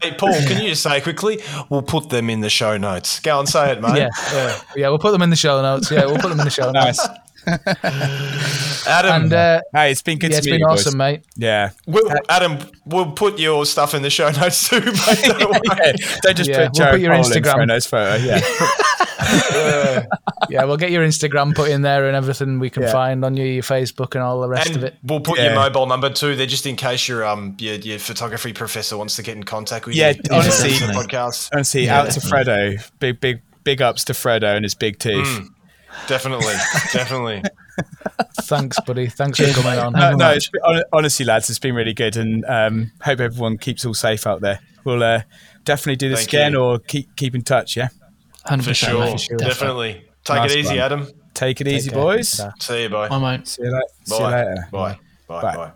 Hey, Paul, can you just say quickly? We'll put them in the show notes. Go and say it, mate. yeah. yeah, yeah. We'll put them in the show notes. Yeah, we'll put them in the show notes. Nice. [LAUGHS] Adam, And uh, Hey, it's been good yeah, to it's meet been you, boys. awesome, mate. Yeah. we'll, Adam, we'll put your stuff in the show notes too, mate. [LAUGHS] Don't yeah. Don't just Yeah, put we'll put your Polin Instagram. for a nice photo. Yeah. [LAUGHS] Yeah, we'll get your Instagram put in there and everything we can Yeah. find on you, your Facebook and all the rest of it. we'll put Yeah. your mobile number too there, just in case your um your, your photography professor wants to get in contact with you. Yeah, you. honestly- for the podcast. Honestly, out to Fredo. Big, big, big ups to Fredo and his big teeth. Mm. Definitely, definitely. Thanks, buddy. Thanks for coming on. No, no it's, honestly, lads, it's been really good, and um, hope everyone keeps all safe out there. We'll uh, definitely do this Thank again, you. or keep keep in touch. Yeah, 100%. For sure. mate. Definitely. Take Nice it easy, one. Adam. take it easy, care. boys. See you, bye. Bye, mate. See you, la- see you Bye. later. Bye. Bye. Bye. Bye.